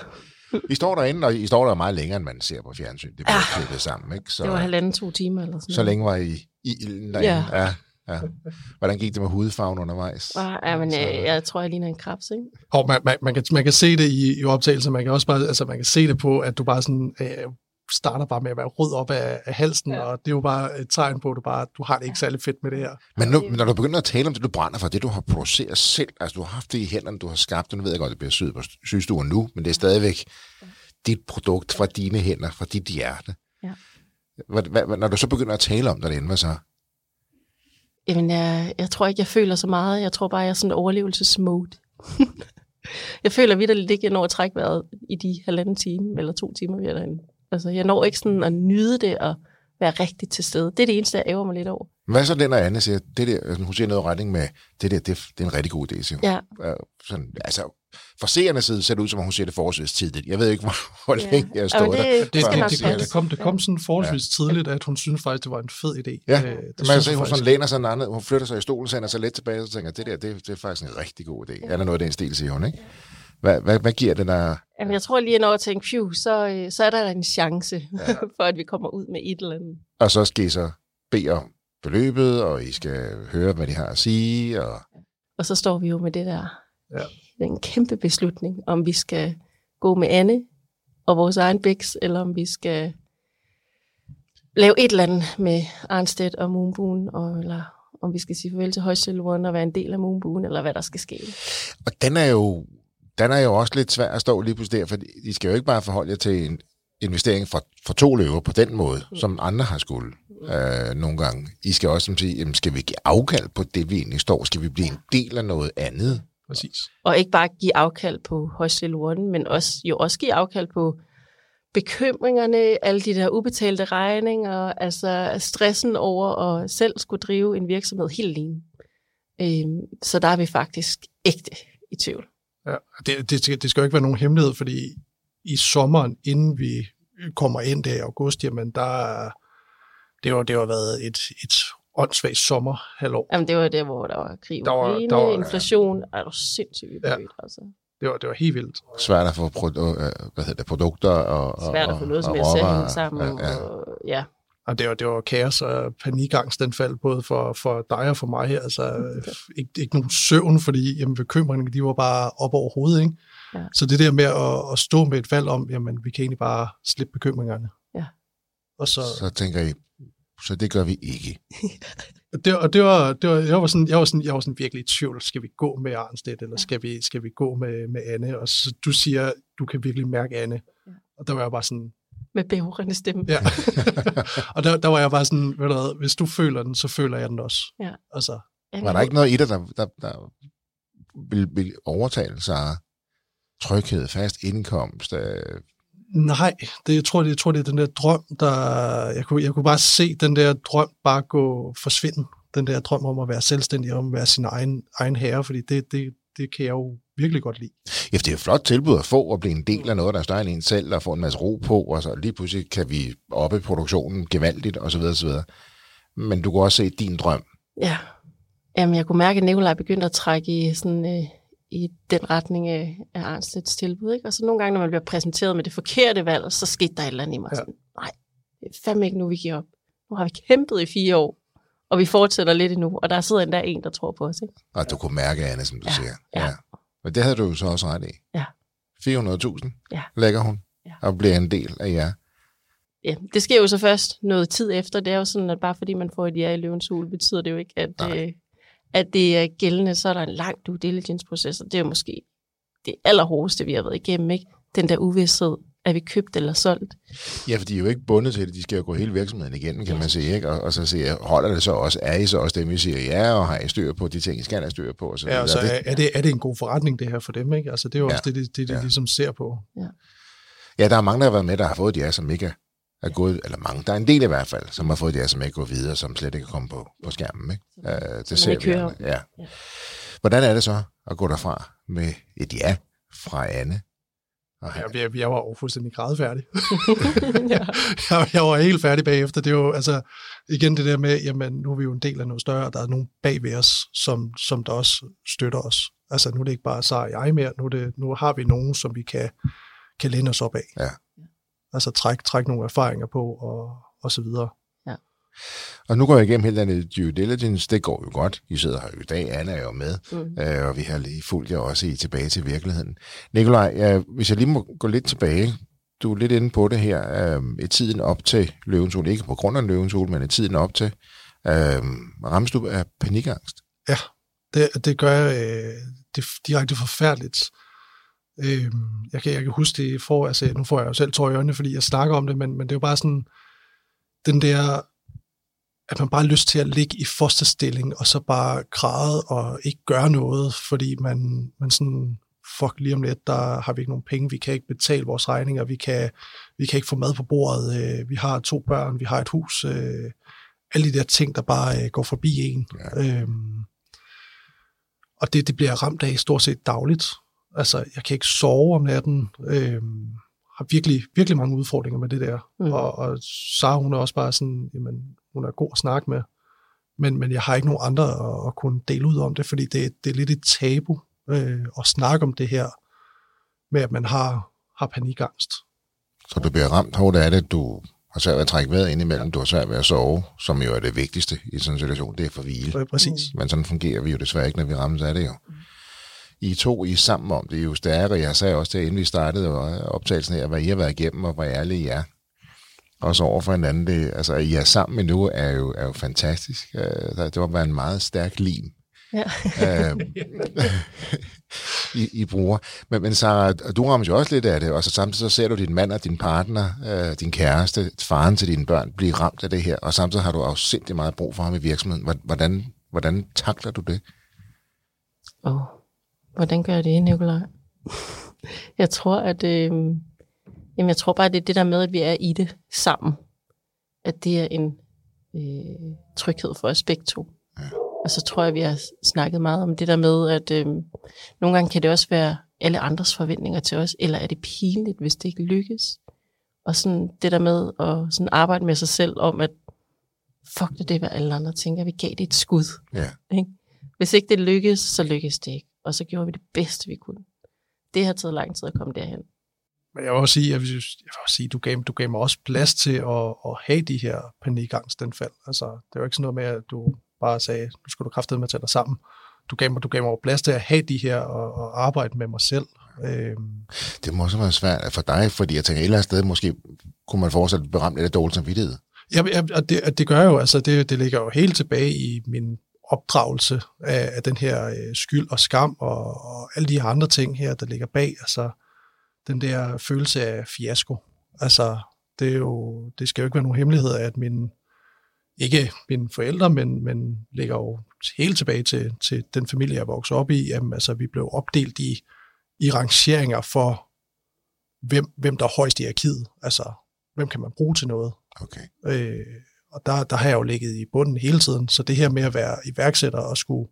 Speaker 1: I står derinde, og I står der meget længere, end man ser på fjernsyn. Det bliver klippet sammen, ikke? Så,
Speaker 3: Det var halvanden, to timer eller sådan
Speaker 1: så længe var I i ilden derinde.
Speaker 3: Ja.
Speaker 1: ja. Ja. Hvordan gik det med hudfarven undervejs?
Speaker 3: noget. Ja, men
Speaker 1: Så-
Speaker 3: øh, jeg tror, jeg ligner en krebs, ikke?
Speaker 2: Og man, man, man, kan, man kan se det i, i optagelser, man kan også bare, altså man kan se det på, at du bare sådan, øh, starter bare med at være rød op af, af halsen, ja. Og det er jo bare et tegn på, at du, bare, du har det ikke særlig fedt med det her.
Speaker 1: Men nu, når du begynder at tale om det, du brænder for, det du har produceret selv, altså du har haft det i hænderne, du har skabt, og nu ved jeg godt, det bliver syet på sygestuen nu, men det er stadigvæk dit produkt fra dine hænder, fra dit hjerte.
Speaker 3: Ja.
Speaker 1: Hvad, hvad, når du så begynder at tale om det derinde, hvad så?
Speaker 3: Jamen, jeg, jeg tror ikke, jeg føler så meget. Jeg tror bare, jeg er sådan en overlevelsesmode. jeg føler vidderligt ikke, jeg når at trække vejret i de halvanden time eller to timer, vi er derinde. Altså, jeg når ikke sådan at nyde det og være rigtig til stede. Det er det eneste, jeg ærger mig lidt over.
Speaker 1: Hvad så den, når Anne siger, det der, altså, hun siger noget i retning med, det der, det, det er en rigtig god idé, siger hun.
Speaker 3: Ja,
Speaker 1: sådan, altså, fra seernes side ser det ud, som om hun siger det forholdsvis tidligt. Jeg ved ikke, hvor, hvor
Speaker 3: Ja.
Speaker 1: længe jeg
Speaker 3: det-
Speaker 1: der.
Speaker 2: Det, det, det, det, det, kom, det kom sådan forholdsvis
Speaker 1: Ja.
Speaker 2: tidligt, at hun synes faktisk, det var en fed idé.
Speaker 1: Ja,
Speaker 2: Øh,
Speaker 1: det
Speaker 2: det
Speaker 1: man kan se, hun
Speaker 2: faktisk.
Speaker 1: sådan læner sig andet, hun flytter sig i stolen, sender sig lidt tilbage, og så tænker, det der, det, det er faktisk en rigtig god idé. Er der noget af den stil, siger hun, ikke? Hvad, hvad, hvad giver det der?
Speaker 3: Jamen, jeg tror lige, når jeg tænker, phew, så, øh, så er der en chance ja. for, at vi kommer ud med et eller andet.
Speaker 1: Og så skal I så bede om beløbet, og I skal høre, hvad de har at sige, og
Speaker 3: Og så står vi jo med det der,
Speaker 2: Ja.
Speaker 3: Den kæmpe beslutning, om vi skal gå med Anne og vores egen bæks, eller om vi skal lave et eller andet med Arnstedt og Moonboon, og, eller om vi skal sige farvel til Højsølveren og være en del af Moonboon, eller hvad der skal ske.
Speaker 1: Og den er jo, den er jo også lidt svær at stå lige pludselig der, for I skal jo ikke bare forholde jer til en investering for, for to løver på den måde, mm. som andre har skulle øh, nogle gange. I skal også sige, jamen, skal vi give afkald på det, vi egentlig står? Skal vi blive en del af noget andet?
Speaker 2: Præcis.
Speaker 3: Og ikke bare give afkald på højstilurten, men også, jo også give afkald på bekymringerne, alle de der ubetalte regninger, altså stressen over at selv skulle drive en virksomhed helt alene. Øhm, så der er vi faktisk ægte i tvivl.
Speaker 2: Ja, det, det, skal, det skal jo ikke være nogen hemmelighed, fordi i sommeren, inden vi kommer ind der i august, jamen der, det har, det har været et, et åndssvagt sommerhalvår.
Speaker 3: Jamen det var der, hvor der var krig, der var, der var, inflation, ja. er du sindssygt ja. altså.
Speaker 2: Det var, det var helt vildt.
Speaker 1: Svært at få produ- øh, hvad hedder det, produkter og
Speaker 3: Svært at få noget som helst til at hænge sammen. Ja, ja. Og, ja.
Speaker 2: Og det var, det var kaos og panikangst, den faldt både for, for dig og for mig. Altså, okay. ikke, ikke nogen søvn, fordi jamen, bekymringerne de var bare op over hovedet. Ikke? Ja. Så det der med at, at stå med et valg om, jamen vi kan egentlig bare slippe bekymringerne.
Speaker 3: Ja.
Speaker 2: Og så,
Speaker 1: så tænker I, så det gør vi ikke.
Speaker 2: det, og det var, det var, jeg, var sådan, jeg, var sådan, jeg var sådan virkelig i tvivl, skal vi gå med Arnstedt, eller skal vi, skal vi gå med, med Anne? Og så, du siger, du kan virkelig mærke Anne. Ja. Og der var jeg bare sådan...
Speaker 3: Med bævrende stemme.
Speaker 2: Ja. og der, der var jeg bare sådan, ved du hvis du føler den, så føler jeg den også.
Speaker 3: Ja.
Speaker 2: Altså,
Speaker 1: var der ikke noget i dig, der, der, der ville, ville overtale sig tryghed, fast indkomst, øh,
Speaker 2: Nej, det, jeg, tror, det, jeg tror, det er den der drøm, der... Jeg kunne, jeg kunne bare se den der drøm bare gå forsvinde. Den der drøm om at være selvstændig, om at være sin egen, egen herre, fordi det, det, det kan jeg jo virkelig godt lide.
Speaker 1: Ja, det er et flot tilbud at få at blive en del af noget, der er større end en selv, og få en masse ro på, og så lige pludselig kan vi oppe produktionen gevaldigt, osv. osv. Men du kan også se din drøm.
Speaker 3: Ja, Jamen, jeg kunne mærke, at Nikolaj begyndte at trække i sådan øh, i den retning af, af Arnstedts tilbud. Ikke? Og så nogle gange, når man bliver præsenteret med det forkerte valg, så skete der et eller andet i mig. Ja. Sådan, Nej, fandme ikke nu, vi giver op. Nu har vi kæmpet i fire år, og vi fortsætter lidt endnu, og der sidder endda en, der tror på os. Ikke?
Speaker 1: Og du kunne mærke, Anne, som du
Speaker 3: ja.
Speaker 1: siger.
Speaker 3: Ja. ja.
Speaker 1: Men det havde du jo så også ret i.
Speaker 3: Ja.
Speaker 1: 400.000
Speaker 3: ja.
Speaker 1: lægger hun,
Speaker 3: ja.
Speaker 1: og bliver en del af jer.
Speaker 3: Ja, det sker jo så først noget tid efter. Det er jo sådan, at bare fordi man får et ja i løvens hul, betyder det jo ikke, at, øh, at det er gældende, så er der en lang due diligence-proces, og det er jo måske det allerhårdeste, vi har været igennem, ikke? Den der uvidshed, er vi købt eller solgt?
Speaker 1: Ja, for de er jo ikke bundet til det. De skal jo gå hele virksomheden igennem, kan ja. man sige. Ikke? Og, og så sige, holder det så også? Er I så også dem, vi siger ja, og har I styr på de ting, I skal have styr på? Og så
Speaker 2: ja, og så er, er, det, er det en god forretning, det her for dem? Ikke? Altså, det er jo ja. også det, det, det de ja. ligesom ser på.
Speaker 3: Ja.
Speaker 1: ja, der er mange, der har været med, der har fået de her, som ikke er gået, eller mange, der er en del i hvert fald, som har fået det, som ikke går videre, som slet ikke er kommet på, på skærmen. Ikke? Uh, det ser vi. Ja. ja. Hvordan er det så at gå derfra med et ja fra Anne?
Speaker 2: Og jeg, jeg, jeg var fuldstændig grædfærdig. ja. jeg, jeg var helt færdig bagefter. Det er jo altså, igen det der med, jamen nu er vi jo en del af noget større, der er nogen bag ved os, som, som der også støtter os. Altså nu er det ikke bare Sara og jeg mere, nu, det, nu har vi nogen, som vi kan, kan læne os op af.
Speaker 1: Ja
Speaker 2: altså trække træk nogle erfaringer på og, og så videre.
Speaker 3: Ja.
Speaker 1: Og nu går jeg igennem hele den due diligence, det går jo godt. I sidder her i dag, Anna er jo med, mm. øh, og vi har lige fulgt jer også i tilbage til virkeligheden. Nikolaj, ja, hvis jeg lige må gå lidt tilbage, du er lidt inde på det her, øh, i tiden op til Løvens ikke på grund af Løvens men i tiden op til, øh, rammes du af panikangst?
Speaker 2: Ja, det, det gør jeg, øh, det er direkte forfærdeligt. Øh, jeg, kan, jeg kan huske det for, altså nu får jeg jo selv tår i øjnene, fordi jeg snakker om det, men, men det er jo bare sådan, den der, at man bare har lyst til at ligge i fosterstilling, og så bare græde og ikke gøre noget, fordi man, man sådan, fuck lige om lidt, der har vi ikke nogen penge, vi kan ikke betale vores regninger, vi kan, vi kan ikke få mad på bordet, øh, vi har to børn, vi har et hus, øh, alle de der ting, der bare øh, går forbi en. Ja. Øhm, og det, det bliver ramt af stort set dagligt. Altså, jeg kan ikke sove om natten. Øh, har virkelig, virkelig mange udfordringer med det der. Mm. Og, og så hun er også bare sådan, jamen, hun er god at snakke med. Men, men jeg har ikke nogen andre at, at kunne dele ud om det, fordi det, det er lidt et tabu øh, at snakke om det her med, at man har, har panikangst.
Speaker 1: Så du bliver ramt hårdt af det, du har svært ved at trække vejret ind imellem, du har svært ved at sove, som jo er det vigtigste i sådan en situation, det er for hvile.
Speaker 2: Præcis.
Speaker 1: Men sådan fungerer vi jo desværre ikke, når vi rammes af det jo. I to I sammen om det er jo stærkere. Jeg sagde også det, inden vi startede optagelsen her, hvad I har været igennem, og hvor ærlige I er. Også over for hinanden. Det, altså, I er sammen nu, er jo, er jo fantastisk. Øh, det var en meget stærk lim
Speaker 3: Ja.
Speaker 1: øh, I, I bruger. Men, men Sarah, du rammer jo også lidt af det, og så samtidig så ser du din mand og din partner, øh, din kæreste, faren til dine børn, blive ramt af det her, og samtidig har du også sindssygt meget brug for ham i virksomheden. Hvordan, hvordan takler du det?
Speaker 3: Oh, hvordan gør jeg det, Nicolaj? jeg tror, at øh, jamen, jeg tror bare, at det er det der med, at vi er i det sammen. At det er en øh, tryghed for os begge to. Ja. Og så tror jeg, at vi har snakket meget om det der med, at øh, nogle gange kan det også være alle andres forventninger til os, eller er det pinligt, hvis det ikke lykkes? Og sådan det der med at sådan arbejde med sig selv om, at fuck det, det hvad alle andre tænker, vi gav det et skud.
Speaker 1: Ja.
Speaker 3: Ikke? Hvis ikke det lykkes, så lykkes det ikke. Og så gjorde vi det bedste, vi kunne. Det har taget lang tid at komme derhen.
Speaker 2: Men jeg vil også sige, jeg vil, jeg vil også sige du, gav, du gav mig også plads til at, at have de her panikangstanfald. Altså, det var ikke sådan noget med, at du bare sagde, nu skal du kraftedeme med at tage dig sammen. Du gav mig, du gav mig plads til at have de her og, og arbejde med mig selv. Øhm.
Speaker 1: Det må også være svært for dig, fordi jeg tænker, et eller andet sted måske kunne man fortsat beramme lidt af dårlig samvittighed.
Speaker 2: Ja, og det, det gør jo, altså det, det ligger jo helt tilbage i min opdragelse af, af den her øh, skyld og skam og, og alle de her andre ting her, der ligger bag. Altså den der følelse af fiasko. Altså det, er jo, det skal jo ikke være nogen hemmelighed, at min, ikke mine forældre, men, men ligger jo helt tilbage til, til den familie, jeg voksede op i. Jamen, altså, vi blev opdelt i, i rangeringer for, hvem, hvem der er højst i arkivet. Altså, hvem kan man bruge til noget.
Speaker 1: Okay.
Speaker 2: Øh, og der, der har jeg jo ligget i bunden hele tiden, så det her med at være iværksætter og skulle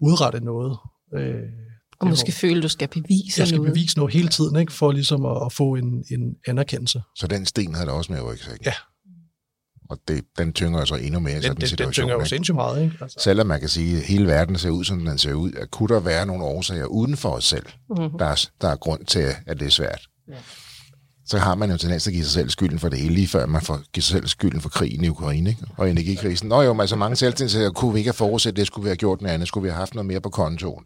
Speaker 2: udrette noget. Øh,
Speaker 3: og måske føle, at du skal bevise
Speaker 2: Jeg skal
Speaker 3: noget.
Speaker 2: bevise noget hele tiden, ikke, for ligesom at, at få en, en anerkendelse.
Speaker 1: Så den sten havde der også med sig, ikke?
Speaker 2: Ja.
Speaker 1: Og det, den tynger så endnu mere i sådan
Speaker 2: Den,
Speaker 1: en
Speaker 2: den, den
Speaker 1: situation.
Speaker 2: tynger jo sindssygt meget. Ikke? Altså,
Speaker 1: Selvom man kan sige, at hele verden ser ud, som den ser ud, at kunne der være nogle årsager uden for os selv,
Speaker 3: Mhm.
Speaker 1: der er, der er grund til, at det er svært.
Speaker 3: Ja.
Speaker 1: Så har man jo tendens til at give sig selv skylden for det hele, lige før man får give sig selv skylden for krigen i Ukraine ikke? og energikrisen. Nå jo, men altså mange selvtændige kunne vi ikke have forudset det, skulle vi have gjort noget andet, skulle vi have haft noget mere på kontoen,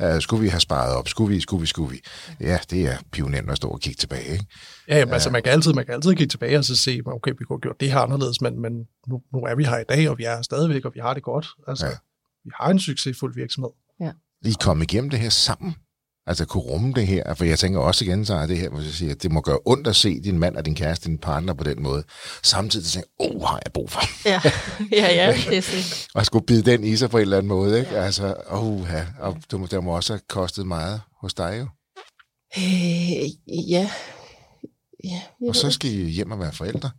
Speaker 1: ja. uh, skulle vi have sparet op, skulle vi, skulle vi, skulle vi. Ja, det er pionerende at stå og kigge tilbage. Ikke?
Speaker 2: Ja, jamen, altså man kan, altid, man kan altid kigge tilbage og så se, okay, vi kunne have gjort det her anderledes, men, men nu, nu er vi her i dag, og vi er stadigvæk, og vi har det godt. Altså,
Speaker 1: Ja.
Speaker 2: ja. vi har en succesfuld virksomhed.
Speaker 1: I er kommet igennem det her sammen. Altså kunne rumme det her. For jeg tænker også igen, så er det her, hvor jeg siger, at det må gøre ondt at se din mand og din kæreste, din partner på den måde. Samtidig tænker jeg, åh, oh, har jeg brug for.
Speaker 3: Ja, ja, ja det er sådan.
Speaker 1: Og skulle bide den i sig på en eller anden måde. Ikke? Altså, åh, oh, ja. og det må, det må også have kostet meget hos dig jo.
Speaker 3: Øh, ja. Ja,
Speaker 1: Og så skal I hjem og være forældre.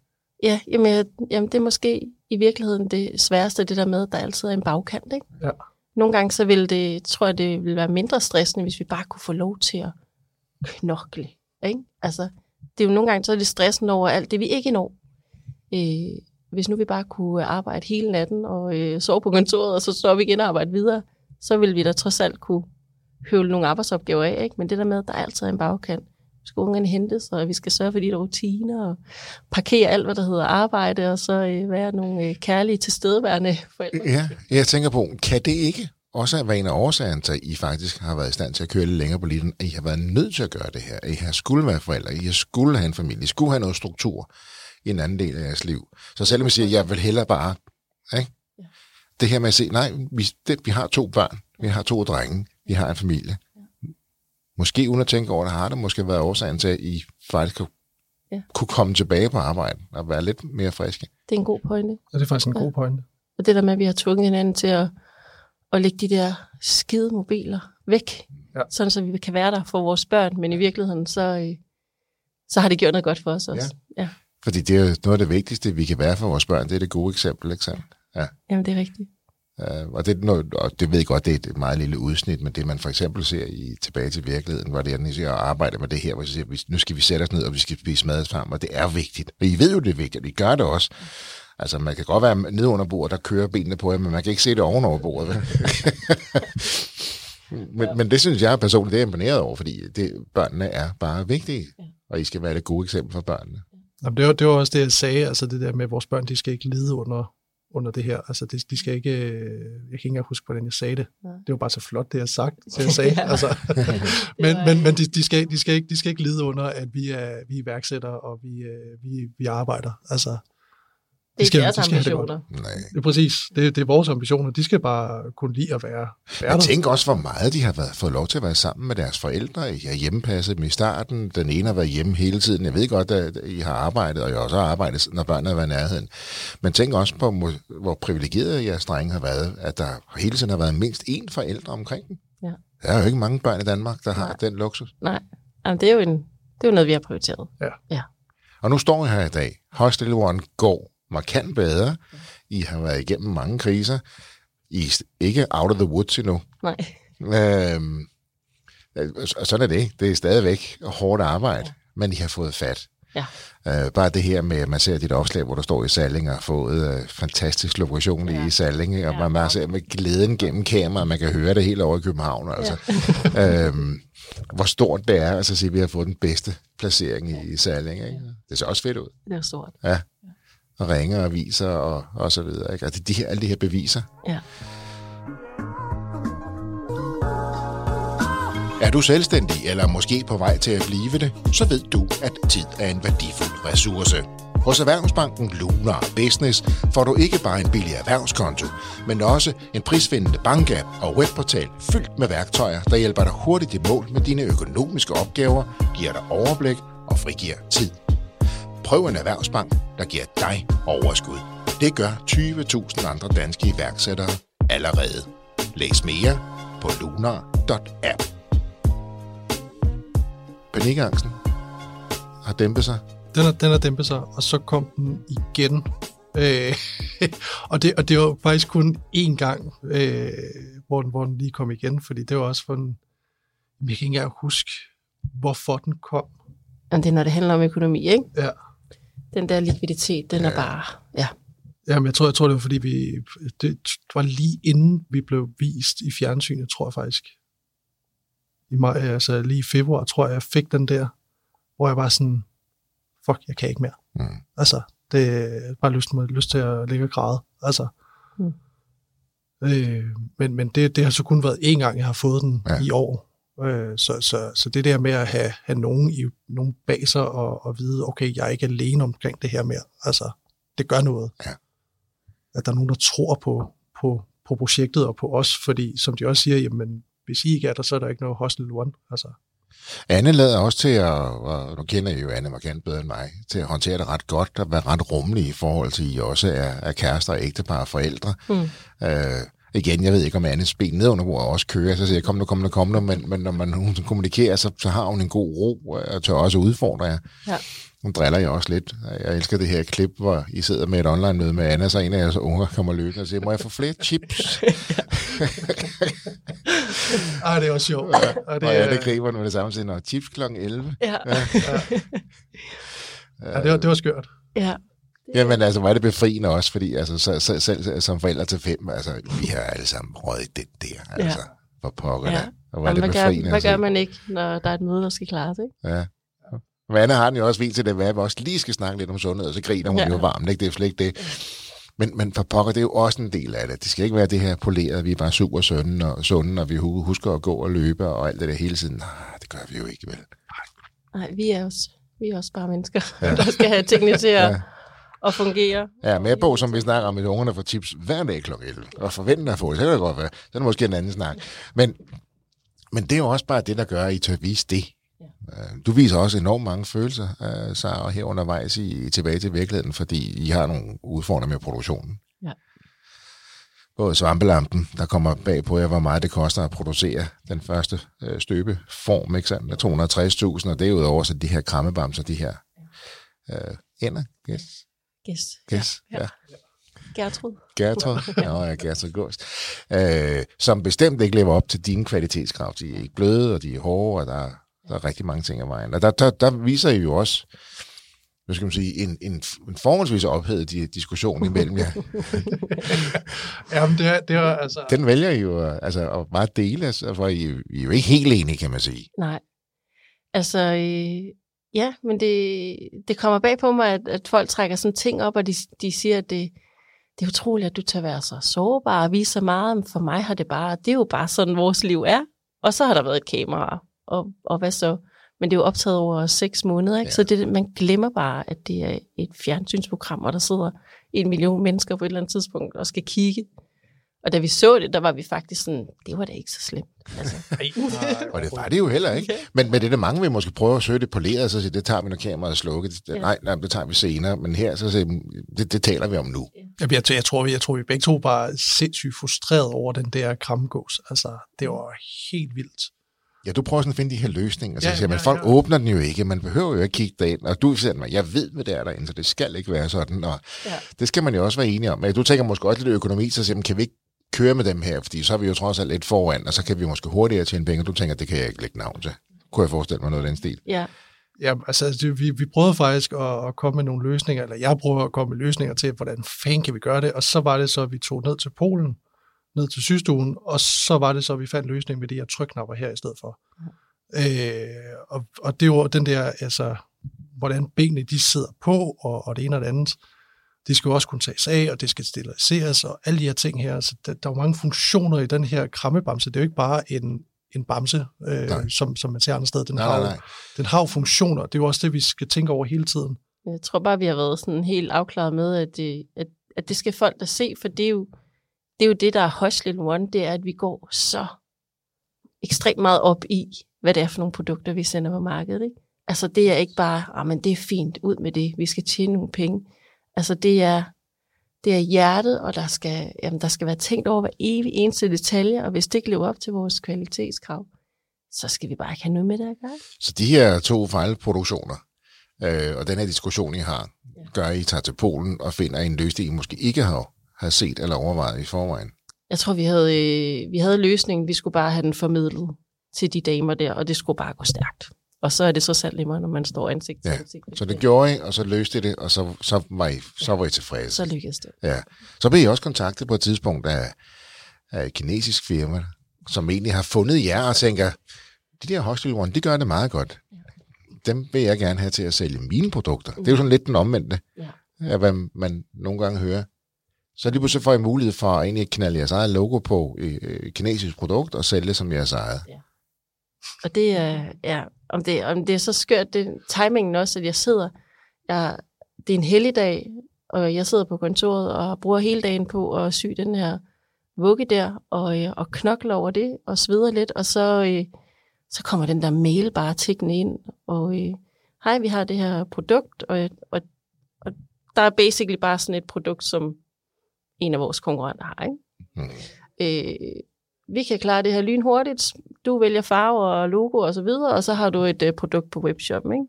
Speaker 3: Ja, jamen, jeg- jamen det er måske i virkeligheden det sværeste, det der med, at der altid er en bagkant. Ikke?
Speaker 2: Ja.
Speaker 3: Nogle gange så vil det, tror jeg, det vil være mindre stressende, hvis vi bare kunne få lov til at knokle. Ikke? Altså, det er jo nogle gange, så er det stressende over alt det, vi ikke når. Øh, hvis nu vi bare kunne arbejde hele natten og øh, sove på kontoret, og så står vi igen og arbejde videre, så ville vi da trods alt kunne høvle nogle arbejdsopgaver af. Ikke? Men det der med, at der altid er en bagkant, skal ungerne hentes, og vi skal sørge for de der rutiner, og parkere alt, hvad der hedder arbejde, og så øh, være nogle øh, kærlige, tilstedeværende forældre.
Speaker 1: Ja, jeg tænker på, kan det ikke også være en af årsagerne til, at I faktisk har været i stand til at køre lidt længere på linjen, at I har været nødt til at gøre det her, at I har skulle være forældre, I har skulle have en familie, I skulle have noget struktur i en anden del af jeres liv. Så selvom I siger, jeg vil hellere bare, ikke?
Speaker 3: Ja.
Speaker 1: det her med at se, nej, vi, det, vi har to børn, vi har to drenge, vi har en familie. Måske uden at tænke over det, har det måske været årsagen til, at I faktisk kunne,
Speaker 3: Ja.
Speaker 1: kunne komme tilbage på arbejde og være lidt mere friske.
Speaker 3: Det er en god pointe.
Speaker 2: Og det er faktisk en
Speaker 3: Ja.
Speaker 2: god pointe.
Speaker 3: Og det der med, at vi har tvunget hinanden til at, at lægge de der skide mobiler væk,
Speaker 2: Ja.
Speaker 3: sådan så vi kan være der for vores børn, men i virkeligheden, så, øh, så har det gjort noget godt for os også. Ja. ja.
Speaker 1: Fordi det er jo noget af det vigtigste, vi kan være for vores børn. Det er det gode eksempel, ikke sandt? Ja.
Speaker 3: Jamen, det er rigtigt.
Speaker 1: Uh, og, det, noget, og det ved jeg godt, det er et meget lille udsnit, men det man for eksempel ser i tilbage til virkeligheden, hvor det er, at I siger, at arbejde med det her, hvor I siger, "Vi- nu skal vi sætte os ned, og vi skal spise mad sammen, og det er vigtigt. Og I ved jo, det er vigtigt, og I gør det også. Altså, man kan godt være nede under bordet, der kører benene på jer, men man kan ikke se det ovenover bordet. men, men det synes jeg personligt, det er jeg imponeret over, fordi det, børnene er bare vigtige, og I skal være det gode eksempel for børnene.
Speaker 2: Jamen, det, var, det var også det, jeg sagde, altså det der med, at vores børn, de skal ikke lide under, under det her. Altså, de, de skal ikke, øh, jeg kan ikke engang huske, hvordan jeg sagde det.
Speaker 3: Nej.
Speaker 2: Det var bare så flot, det jeg sagt, det jeg sagde.
Speaker 3: Ja.
Speaker 2: altså. men men, men de, de, skal, de, skal ikke, de skal ikke lide under, at vi er, vi er iværksættere, og vi, øh, vi, vi arbejder. Altså,
Speaker 3: Det er
Speaker 2: skal-
Speaker 3: deres
Speaker 2: de skal have det
Speaker 3: ambitioner.
Speaker 1: Nej.
Speaker 2: Det er præcis. Det, det er vores ambitioner. De skal bare kunne lide at være, være
Speaker 1: Jeg
Speaker 2: der.
Speaker 1: tænker også, hvor meget de har været, fået lov til at være sammen med deres forældre. I har hjemmepasset dem i starten. Den ene har været hjemme hele tiden. Jeg ved godt, at I har arbejdet, og jeg har også arbejdet, når børnene har været i nærheden. Men tænk også på, hvor- privilegeret jeres drenge har været, at der hele tiden har været mindst én forælder omkring dem.
Speaker 3: Ja.
Speaker 1: Der er jo ikke mange børn i Danmark, der har
Speaker 3: Nej.
Speaker 1: den luksus.
Speaker 3: Nej, Jamen, det, er jo en, det er jo noget, vi har prioriteret.
Speaker 1: Og nu står I her i dag. Hostel One går markant bedre. I har været igennem mange kriser. I er ikke out of the woods endnu.
Speaker 3: Nej.
Speaker 1: Øhm, øh, og sådan er det. Det er stadigvæk hårdt arbejde, ja. men I har fået fat.
Speaker 3: Ja.
Speaker 1: Øh, bare det her med, at man ser dit opslag, hvor der står i Salling, og har fået øh, fantastisk lokation ja.
Speaker 3: Ja.
Speaker 1: i Salling, og ja.
Speaker 3: Ja.
Speaker 1: man bare ser med glæden gennem kameraet, man kan høre det helt over i København. Altså. Ja. øhm, hvor stort det er, altså at sige, at vi har fået den bedste placering i, i Salling. Ikke? Det ser også fedt ud.
Speaker 3: Det er stort.
Speaker 1: Ja. Og ringer og viser og, og så videre. Ikke? Altså de her, alle de her beviser.
Speaker 3: Ja.
Speaker 1: Er du selvstændig eller måske på vej til at blive det, så ved du, at tid er en værdifuld ressource. Hos Erhvervsbanken Lunar Business får du ikke bare en billig erhvervskonto, men også en prisvindende bankapp og webportal fyldt med værktøjer, der hjælper dig hurtigt i mål med dine økonomiske opgaver, giver dig overblik og frigiver tid. Prøv en erhvervsbank, der giver dig overskud. Det gør 20.000 andre danske iværksættere allerede. Læs mere på lunar.app. Panikangsten har dæmpet sig.
Speaker 2: Den har, den har dæmpet sig, og så kom den igen. Øh, og, det, og det var faktisk kun én gang, øh, hvor, den, hvor den lige kom igen, fordi det var også for en... Jeg kan ikke engang huske, hvorfor den kom.
Speaker 3: Men det er, når det handler om økonomi, ikke?
Speaker 2: Ja.
Speaker 3: Den der likviditet, den er bare... Ja.
Speaker 2: Jamen, jeg tror, jeg tror, det var, fordi vi... Det var lige inden vi blev vist i fjernsynet, tror jeg faktisk. I maj, altså lige i februar, tror jeg, jeg fik den der, hvor jeg var sådan, fuck, jeg kan ikke mere.
Speaker 1: Mm.
Speaker 2: Altså, det er bare lyst, lyst til at ligge og græde. Altså.
Speaker 3: Mm.
Speaker 2: Øh, men men det, det har så kun været én gang, jeg har fået den
Speaker 1: Ja.
Speaker 2: ja. i år. Øh, så, så, så det der med at have, have nogen, i, nogen bag sig og, og vide, okay, jeg er ikke alene omkring det her mere. Altså, det gør noget.
Speaker 1: Ja.
Speaker 2: At der er nogen, der tror på, på, på projektet og på os, fordi som de også siger, jamen, hvis I ikke er der, så er der ikke noget Hostel One. Altså,
Speaker 1: Anne lader også til at, og nu kender I jo Anne markant bedre end mig, til at håndtere det ret godt, og være ret rummelig i forhold til, at I også er, er kærester og ægtepar og forældre.
Speaker 3: Mm.
Speaker 1: Øh, igen, jeg ved ikke, om Annes ben ned under bordet også kører, så siger jeg, kom nu, kom nu, kom nu, men, men når man, hun kommunikerer, så, så har hun en god ro, og tør også udfordre jer.
Speaker 3: Ja.
Speaker 1: Hun driller jeg også lidt. Jeg elsker det her klip, hvor I sidder med et online-møde med Anna, så en af jeres unger kommer løbende og siger, må jeg få flere chips?
Speaker 2: Ej, det er også sjovt. Og
Speaker 1: Det, og Anne griber nu med det samme når chips klokken 11.
Speaker 3: Ja.
Speaker 2: ja, det, var, det var skørt.
Speaker 3: ja.
Speaker 1: Jamen altså, er det befriende også, fordi altså, så, så, selv som forældre til fem, altså, vi har alle sammen røget det der, altså, for pokker
Speaker 3: Ja.
Speaker 1: ja. Og er
Speaker 3: Jamen,
Speaker 1: det
Speaker 3: hvad, gør,
Speaker 1: befriende.
Speaker 3: hvad gør
Speaker 1: altså.
Speaker 3: man ikke, når der er et møde, der skal klares, ikke?
Speaker 1: Ja. Men Anna har den jo også vist til det, hvad vi også lige skal snakke lidt om sundhed, og så griner hun
Speaker 3: Ja.
Speaker 1: ja. jo varmt, ikke? Det er slet ikke det. Men, men for pokker, det er jo også en del af det. Det skal ikke være det her poleret, vi er bare super sunde, og, sunde, og vi hu- husker at gå og løbe og alt det der hele tiden. Nej, det gør vi jo ikke, vel?
Speaker 3: Nej, vi er også, vi er også bare mennesker, ja. der skal have tingene til at,
Speaker 1: Ja.
Speaker 3: At fungere.
Speaker 1: Ja, med på, som vi snakker om, at ungerne får tips hver dag kl. 11, og forventer at få det, så kan det godt være. Så er det måske en anden snak. Men, men det er jo også bare det, der gør, at I tør vise det. Øh, Du viser også enormt mange følelser, øh, Sara, her undervejs i, tilbage til virkeligheden, fordi I har nogle udfordringer med produktionen.
Speaker 3: Ja.
Speaker 1: Både svampelampen, der kommer bag på jer, hvor meget det koster at producere den første øh, støbeform, ikke sandt? Med 260.000, og derudover så de her krammebamser, de her øh, ender, yes,
Speaker 3: Yes.
Speaker 1: yes, ja. ja.
Speaker 3: Gertrud.
Speaker 1: Gertrud, Nå, ja, Gertrud Gås, øh, som bestemt ikke lever op til dine kvalitetskrav. De er ikke bløde, og de er hårde, og der, er- der er rigtig mange ting af vejen. Og der, der, der viser I jo også, hvad skal man sige, en, en, en forholdsvis ophedet di- diskussion imellem jer.
Speaker 2: Jamen, det er, det er altså...
Speaker 1: Den vælger I jo altså, at bare dele, altså, for I, I er jo ikke helt enige, kan man sige.
Speaker 3: Nej. Altså, øh, ja, men det, det kommer bag på mig, at, at folk trækker sådan ting op, og de, de siger, at det, det er utroligt, at du tager være så sårbar og vise så meget, men for mig har det bare, det er jo bare sådan, vores liv er. Og så har der været et kamera, og, og hvad så? Men det er jo optaget over seks måneder, ikke?
Speaker 1: Ja.
Speaker 3: Ja. så det, man glemmer bare, at det er et fjernsynsprogram, og der sidder en million mennesker på et eller andet tidspunkt og skal kigge. Og da vi så det, der var vi faktisk sådan, det var da ikke så slemt. Altså,
Speaker 1: Og det var det jo heller ikke. Men, men det er det mange, vi måske prøver at søge det poleret, så siger, det tager vi, når kameraet er slukket. Det,
Speaker 3: Ja.
Speaker 1: nej, nej, det tager vi senere. Men her, så siger, vi, det, det taler vi om nu.
Speaker 2: Jeg, jeg, jeg, tror, jeg tror, vi begge to bare er sindssygt frustreret over den der kramgås. Altså, det var helt vildt.
Speaker 1: Ja, du prøver sådan at finde de her løsninger. Så
Speaker 2: Ja,
Speaker 1: ja, siger, men
Speaker 2: ja,
Speaker 1: folk
Speaker 2: ja.
Speaker 1: åbner den jo ikke. Man behøver jo ikke kigge derind. Og du siger mig, jeg ved, hvad det er derinde, så det skal ikke være sådan. Og
Speaker 3: Ja.
Speaker 1: det skal man jo også være enig om. Men du tænker måske også lidt økonomi, så siger man, kan vi ikke køre med dem her? Fordi så er vi jo trods alt lidt foran, og så kan vi måske hurtigere tjene penge. Du tænker, det kan jeg ikke lægge navn til. Kunne jeg forestille mig noget af den stil?
Speaker 3: ja,
Speaker 2: Ja, altså, det, vi, vi prøvede faktisk at, at komme med nogle løsninger, eller jeg prøvede at komme med løsninger til, hvordan fanden kan vi gøre det, og så var det så, at vi tog ned til Polen, ned til sygestuen, og så var det så, at vi fandt løsning med de her trykknapper her i stedet for. Øh, og, og det var den der, altså, hvordan benene de sidder på, og, og det ene og det andet. Det skal jo også kunne tages af, og det skal steriliseres, og alle de her ting her. Så der, der er jo mange funktioner i den her krammebamse. Det er jo ikke bare en, en bamse, øh,
Speaker 1: Nej.
Speaker 2: som, som man ser andre steder. Den,
Speaker 1: Nej,
Speaker 2: har,
Speaker 1: nej,
Speaker 2: jo-
Speaker 1: nej.
Speaker 2: den har jo funktioner. Det er jo også det, vi skal tænke over hele tiden.
Speaker 3: Jeg tror bare, vi har været sådan helt afklaret med, at det, at, at det skal folk der se, for det er jo det, er jo det der er Hush Little One, det er, at vi går så ekstremt meget op i, hvad det er for nogle produkter, vi sender på markedet. Ikke? Altså det er ikke bare, ah, men det er fint, ud med det, vi skal tjene nogle penge. Altså det er, det er hjertet, og der skal, jamen, der skal være tænkt over hver evig eneste detalje, og hvis det ikke lever op til vores kvalitetskrav, så skal vi bare ikke have noget med det at gøre.
Speaker 1: Så de her to fejlproduktioner, øh, og den her diskussion, I har, gør, at I tager til Polen og finder en løsning, I måske ikke har, har set eller overvejet i forvejen.
Speaker 3: Jeg tror, vi havde, øh, vi havde løsningen. Vi skulle bare have den formidlet til de damer der, og det skulle bare gå stærkt. Og så er det så sandt nemmere, når man står ansigt til
Speaker 1: Ja,
Speaker 3: ansigt.
Speaker 1: Så det gjorde I, og så løste I det, og så, så, var, I, så var I tilfredse.
Speaker 3: Så lykkedes det.
Speaker 1: Ja. Så blev I også kontaktet på et tidspunkt af, af et kinesisk firma, som egentlig har fundet jer og tænker, de der Hostel One, de gør det meget godt. Dem vil jeg gerne have til at sælge mine produkter. Det er jo sådan lidt den omvendte,
Speaker 3: Ja.
Speaker 1: af hvad man nogle gange hører. Så lige pludselig får I mulighed for at egentlig knalde jeres eget logo på et øh, kinesisk produkt og sælge det som jeres eget.
Speaker 3: Og det er, ja, om det, om det er så skørt, det timingen også, at jeg sidder, jeg, det er en helligdag, og jeg sidder på kontoret og bruger hele dagen på at sy den her vugge der, og, øh, og knokler over det, og sveder lidt, og så, øh, så kommer den der mail bare tikkende ind, og øh, hej, vi har det her produkt, og, og, og der er basically bare sådan et produkt, som en af vores konkurrenter har, ikke?
Speaker 1: Mm.
Speaker 3: øh, vi kan klare det her lynhurtigt. Du vælger farve og logo og så videre, og så har du et øh, produkt på webshoppen. Ikke?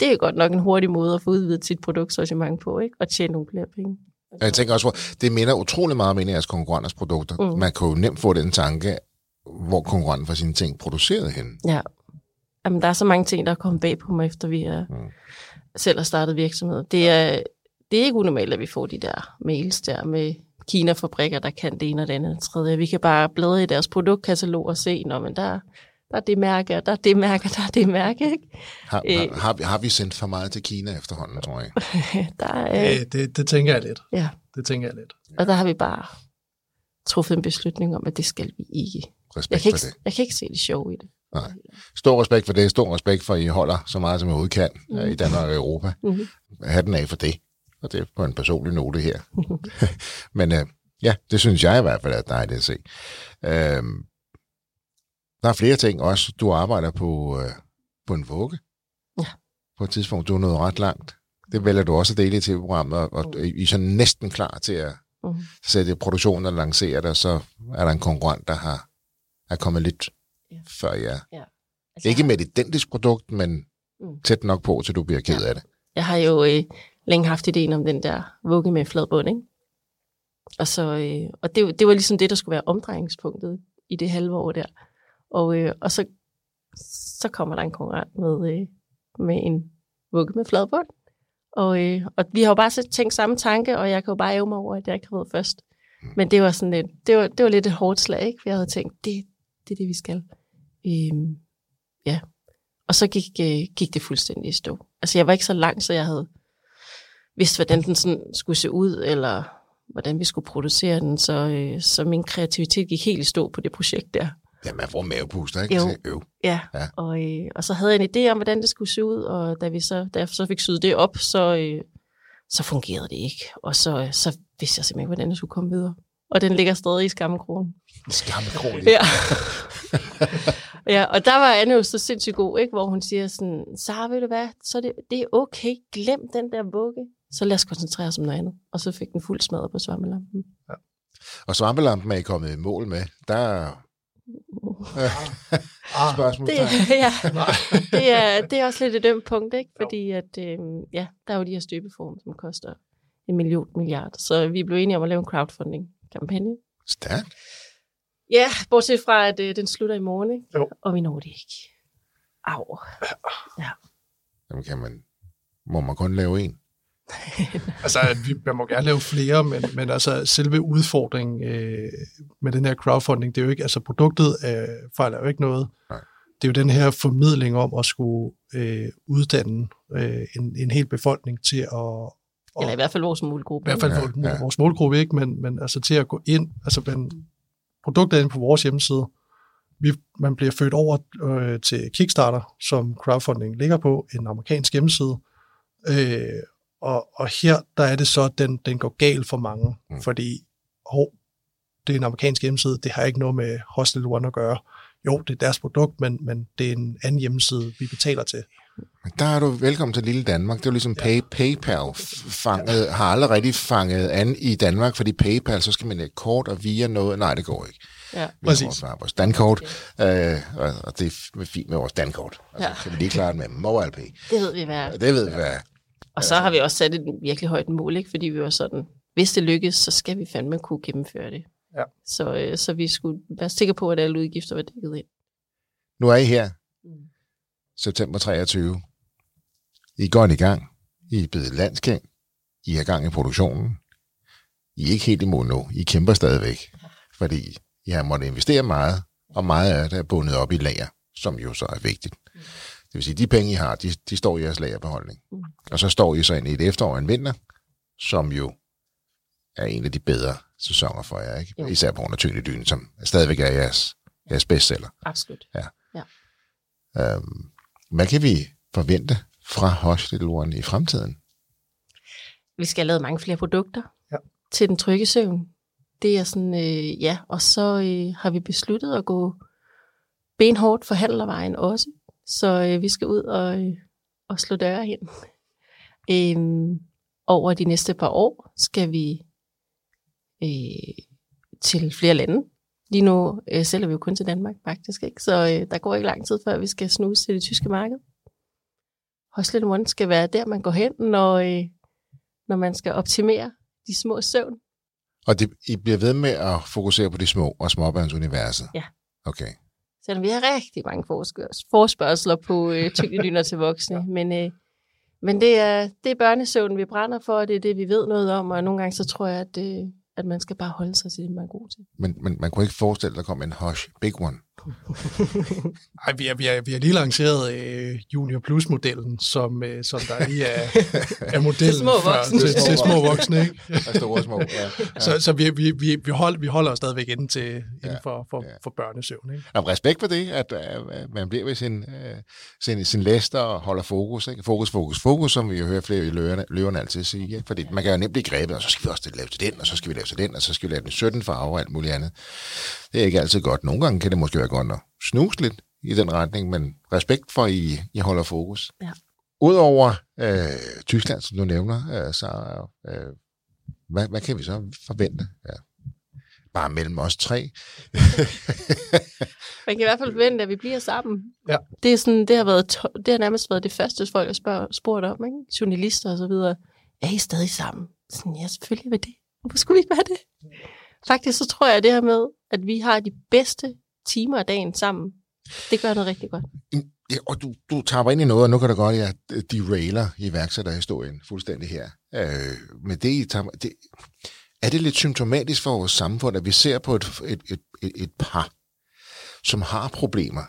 Speaker 3: Det er godt nok en hurtig måde at få udvidet sit produktsortiment på, ikke? og tjene nogle flere penge.
Speaker 1: Jeg tænker også, det minder utrolig meget om en af jeres konkurrenters produkter. Mm. Man kan jo nemt få den tanke, hvor konkurrenten får sine ting produceret hen.
Speaker 3: Ja. Jamen, der er så mange ting, der er kommet bag på mig, efter vi er,
Speaker 1: mm.
Speaker 3: selv har startet virksomhed. Det er, det er ikke unormalt, at vi får de der mails der med Kina-fabrikker, der kan det ene og det andet tredje. Vi kan bare bladre i deres produktkatalog og se, når men der, der er det mærke, og der er det mærke, og der er det mærke. Ikke?
Speaker 1: Har,
Speaker 3: Øh.
Speaker 1: har, har, vi, har vi sendt for meget til Kina efterhånden, tror jeg?
Speaker 3: Der er,
Speaker 2: Øh, det, det tænker jeg lidt.
Speaker 3: ja.
Speaker 2: Det tænker jeg lidt.
Speaker 3: Og der har vi bare truffet en beslutning om, at det skal vi ikke. Jeg
Speaker 1: Respekt
Speaker 3: kan
Speaker 1: for
Speaker 3: ikke,
Speaker 1: det.
Speaker 3: jeg kan ikke se det sjove i det.
Speaker 1: Nej. Stor respekt for det. Stor respekt for, at I holder så meget, som I overhovedet kan mm. i Danmark og Europa.
Speaker 3: Mhm.
Speaker 1: Hatten af for det. Og det er på en personlig note her. Men øh, ja, det synes jeg i hvert fald er dejligt at se. Øhm, der er flere ting også. Du arbejder på, øh, på en vugge.
Speaker 3: Ja.
Speaker 1: På et tidspunkt, du er nået ret langt. Det vælger du også at dele i TV-programmet, og, og I er så næsten klar til at
Speaker 3: Mhm.
Speaker 1: sætte produktionen og lancere det, og så er der en konkurrent, der har er kommet lidt
Speaker 3: Ja.
Speaker 1: før jer.
Speaker 3: Altså,
Speaker 1: Ikke med et identisk produkt, men
Speaker 3: Mm.
Speaker 1: tæt nok på, til du bliver ked af det.
Speaker 3: Jeg har jo øh, længe haft ideen om den der vugge med flad bund, ikke? Og, så, øh, og det, det var ligesom det, der skulle være omdrejningspunktet i det halve år der. Og, øh, og så, så kommer der en konkurrent med, øh, med en vugge med flad bund. Og, øh, og vi har jo bare så tænkt samme tanke, og jeg kan jo bare æve mig over, at jeg ikke har været først. Men det var sådan lidt, det var, det var lidt et hårdt slag, ikke? For jeg havde tænkt, det, det er det, vi skal. Øhm, ja. Og så gik, øh, gik det fuldstændig i stå. Altså jeg var ikke så langt, så jeg havde vidst, hvordan den sådan skulle se ud, eller hvordan vi skulle producere den. Så, øh, så min kreativitet gik helt i stå på det projekt der.
Speaker 1: Ja, man får mavepuster, ikke?
Speaker 3: Jo.
Speaker 1: Så, øv.
Speaker 3: Ja,
Speaker 1: Ja.
Speaker 3: Og, øh, og så havde jeg en idé om, hvordan det skulle se ud, og da vi så, da jeg så fik syet det op, så, øh, så fungerede det ikke. Og så, øh, så vidste jeg simpelthen ikke, hvordan det skulle komme videre. Og den ligger stadig i skammekronen.
Speaker 1: Skammekrogen.
Speaker 3: Ja. ja, og der var Anne jo så sindssygt god, ikke? hvor hun siger sådan, Sara, ved du hvad, så det, det er okay, glem den der vugge. Så lad os koncentrere os om noget andet. Og så fik den fuld smadret på svammelampen.
Speaker 1: Og svampelampen er I kommet i mål med. Der er
Speaker 2: Ah,
Speaker 1: spørgsmål.
Speaker 3: Det, ja, det, er, det er også lidt et dømt punkt, ikke? Fordi at, øh, ja, der er jo de her støbeform, som koster en million milliard. Så vi blev enige om at lave en crowdfunding-kampagne.
Speaker 1: Stærkt.
Speaker 3: Ja, bortset fra, at øh, den slutter i morgen, ikke?
Speaker 2: Jo.
Speaker 3: Og vi når det ikke. Au.
Speaker 1: Jamen, kan man, må man kun lave en?
Speaker 2: altså, vi, man må gerne lave flere, men, men altså, selve udfordringen øh, med den her crowdfunding, det er jo ikke, altså produktet øh, fejler jo ikke noget.
Speaker 1: Nej.
Speaker 2: Det er jo den her formidling om at skulle øh, uddanne øh, en, en hel befolkning til at... Og,
Speaker 3: Eller i hvert fald vores målgruppe.
Speaker 2: i hvert fald
Speaker 1: Ja,
Speaker 2: ja, vores målgruppe ikke, men, men altså til at gå ind, altså men, produktet er inde på vores hjemmeside. Vi, man bliver født over øh, til Kickstarter, som crowdfunding ligger på, en amerikansk hjemmeside. Øh, og, og her, der er det så, at den, den går galt for mange,
Speaker 1: Mm.
Speaker 2: fordi hov, det er en amerikansk hjemmeside, det har ikke noget med Hostel One at gøre. Jo, det er deres produkt, men, men det er en anden hjemmeside, vi betaler til.
Speaker 1: Der er du velkommen til lille Danmark. Det er jo ligesom pay, PayPal fanget, har aldrig rigtig fanget an i Danmark, fordi PayPal, så skal man lægge kort og via noget. Nej, det går ikke.
Speaker 3: Ja.
Speaker 1: Vi
Speaker 2: Præcis.
Speaker 1: har vores dankort, øh, og, og det er fint med vores dankort. Altså,
Speaker 3: Ja.
Speaker 1: Så vi lige klare det med MobilePay.
Speaker 3: Det ved vi, hvad
Speaker 1: det ved vi, hvad er.
Speaker 3: Og så har vi også sat et virkelig højt mål, ikke? fordi vi var sådan, hvis det lykkes, så skal vi fandme kunne gennemføre det.
Speaker 2: Ja.
Speaker 3: Så, øh, så vi skulle være sikre på, at alle udgifter var dækket ind.
Speaker 1: Nu er I her,
Speaker 3: Mm.
Speaker 1: september 23. I er godt i gang. I er blevet landskendt. I har gang i produktionen. I er ikke helt i mål nu. I kæmper stadigvæk, fordi I har måttet investere meget, og meget af det er bundet op i lager, som jo så er vigtigt. Det vil sige, de penge, I har, de, de står i jeres lagerbeholdning.
Speaker 3: Mm.
Speaker 1: Og så står I så ind i et efterår og en vinter, som jo er en af de bedre sæsoner for jer, ikke?
Speaker 3: Jo.
Speaker 1: Især på grund af tyngdedynen, som stadigvæk er jeres, jeres bestseller.
Speaker 3: Absolut.
Speaker 1: Øhm, hvad kan vi forvente fra Hospital One i fremtiden?
Speaker 3: Vi skal have lavet mange flere produkter
Speaker 2: Ja.
Speaker 3: til den trygge søvn. Det er sådan, øh, ja, og så øh, har vi besluttet at gå benhårdt forhandlervejen også. Så øh, vi skal ud og, øh, og slå døre hen. Øhm, over de næste par år skal vi øh, til flere lande. Lige nu øh, sælger vi jo kun til Danmark, faktisk. Ikke? Så øh, der går ikke lang tid, før vi skal snuse til det tyske marked. Hostel One skal være der, man går hen, når, øh, når man skal optimere de små søvn.
Speaker 1: Og det, I bliver ved med at fokusere på de små og småbørnsuniverset?
Speaker 3: Ja.
Speaker 1: Okay.
Speaker 3: Selvom vi har rigtig mange forespørgsler på øh, tyngdedyner til voksne. Men, øh, men det, er, det er børnesøvn, vi brænder for, og det er det, vi ved noget om. Og nogle gange så tror jeg, at, øh, at man skal bare holde sig til det, man er god til.
Speaker 1: Men, men man kunne ikke forestille, at der kom en Hush Big One.
Speaker 2: Ej, vi har, vi har, vi har lige lanceret øh, Junior Plus-modellen, som, øh, som der lige er, er modellen
Speaker 3: Til små voksne.
Speaker 2: For, til, til små voksne. Ikke?
Speaker 1: Store små. Ja. Ja.
Speaker 2: Så, så vi, vi, vi, vi, hold, vi holder os stadigvæk inden, til, inden for, for,
Speaker 1: ja.
Speaker 2: for børnesøvn. Ikke?
Speaker 1: Og respekt for det, at, at man bliver ved sin, øh, sin, sin læster og holder fokus. Ikke? Fokus, fokus, fokus, som vi jo hører flere i løverne, løverne altid sige. Ikke? Fordi man kan jo nemt blive grebet, og så skal vi også lave til den, og så skal vi lave til den, og så skal vi lave den i 17 farver og alt muligt andet. Det er ikke altid godt. Nogle gange kan det måske være godt at snuse lidt i den retning, men respekt for, at I, I holder fokus.
Speaker 3: Ja.
Speaker 1: Udover øh, Tyskland, som du nævner, øh, så øh, hvad, hvad kan vi så forvente? Ja. Bare mellem os tre.
Speaker 3: Man kan i hvert fald forvente, at vi bliver sammen.
Speaker 2: Ja.
Speaker 3: Det, er sådan, det, har været to- det har nærmest været det første, folk har spørg- spurgt om. Ikke? Journalister og så videre. Er I stadig sammen? Sådan, ja, selvfølgelig vil det. Hvorfor skulle vi ikke være det? Faktisk så tror jeg, det her med, at vi har de bedste timer af dagen sammen, det gør noget rigtig godt.
Speaker 1: Ja, og du, du tager ind i noget, og nu kan det godt, at jeg derailer iværksætterhistorien fuldstændig her. Øh, men det, I tager, det, er det lidt symptomatisk for vores samfund, at vi ser på et, et, et, et, et par, som har problemer,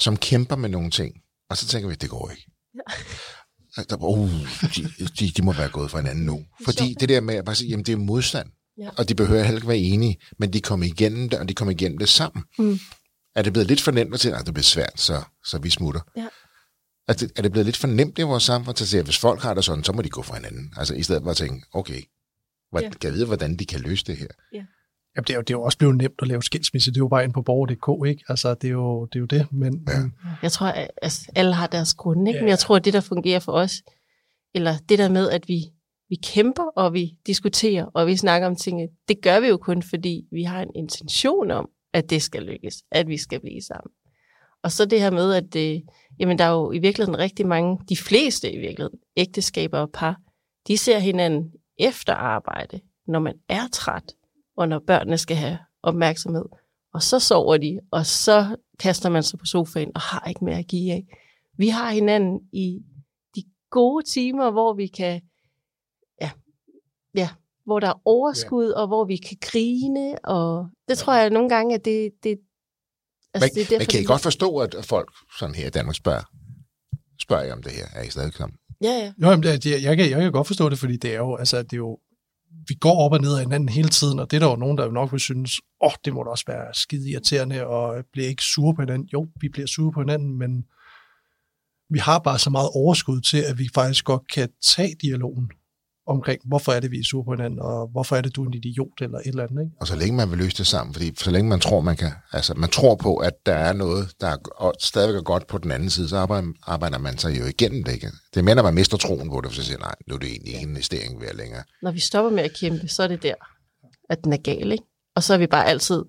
Speaker 1: som kæmper med nogle ting, og så tænker vi, det går ikke. Ja. Uh, de, de, de må være gået fra hinanden nu. Fordi det der med at bare sige, jamen det er modstand,
Speaker 3: Ja.
Speaker 1: og de behøver heller ikke være enige, men de kommer igennem det, og de kommer igennem det sammen.
Speaker 3: Mm.
Speaker 1: Er det blevet lidt for nemt at sige, at det bliver svært, så, så vi smutter?
Speaker 3: Ja.
Speaker 1: Er det, er det blevet lidt for nemt i vores samfund til at sige, at hvis folk har det sådan, så må de gå fra hinanden? Altså i stedet for at tænke, okay, hvad,
Speaker 3: Ja.
Speaker 1: kan jeg vide, hvordan de kan løse det her?
Speaker 2: Jamen, det, er jo, det er jo også blevet nemt at lave skilsmisse. Det er jo bare ind på borger.dk, ikke? Altså, det er jo det. Er jo det. Men,
Speaker 1: Ja.
Speaker 2: ja. men
Speaker 3: Jeg tror, at altså, alle har deres grunde, ikke?
Speaker 2: Ja.
Speaker 3: men jeg tror, at det, der fungerer for os, eller det der med, at vi, vi kæmper, og vi diskuterer, og vi snakker om ting, det gør vi jo kun, fordi vi har en intention om, at det skal lykkes, at vi skal blive sammen. Og så det her med, at det, jamen, der er jo i virkeligheden rigtig mange, de fleste i virkeligheden, ægteskaber og par, de ser hinanden efter arbejde, når man er træt, og når børnene skal have opmærksomhed. Og så sover de, og så kaster man sig på sofaen og har ikke mere at give af. Vi har hinanden i de gode timer, hvor vi kan, ja hvor der er overskud, ja. og hvor vi kan grine, og det tror jeg nogle gange, at det, det,
Speaker 1: Altså, men,
Speaker 3: det er
Speaker 1: men kan I godt forstå, at folk sådan her i Danmark spørger, spørger I om det her? Er I stadig sammen?
Speaker 3: Ja, ja.
Speaker 2: Jo, jamen, det, jeg, jeg, kan, jeg kan godt forstå det, fordi det er jo, altså, det er jo, vi går op og ned af hinanden hele tiden, og det er der jo nogen, der jo nok vil synes, åh, oh, det må da også være skide irriterende, og bliver ikke sure på hinanden. Jo, vi bliver sure på hinanden, men vi har bare så meget overskud til, at vi faktisk godt kan tage dialogen omkring, hvorfor er det, vi er sure på hinanden, og hvorfor er det, du er en idiot, eller et eller andet, ikke?
Speaker 1: Og så længe man vil løse det sammen, fordi så længe man tror, man kan, altså man tror på, at der er noget, der er, og stadigvæk er godt på den anden side, så arbejder, arbejder man sig jo igennem det, ikke? Det er mere, når man mister troen på det, for så siger nej, nu er det egentlig ikke en investering værd længere.
Speaker 3: Når vi stopper med at kæmpe, så er det der, at den er gal, ikke? Og så har vi bare altid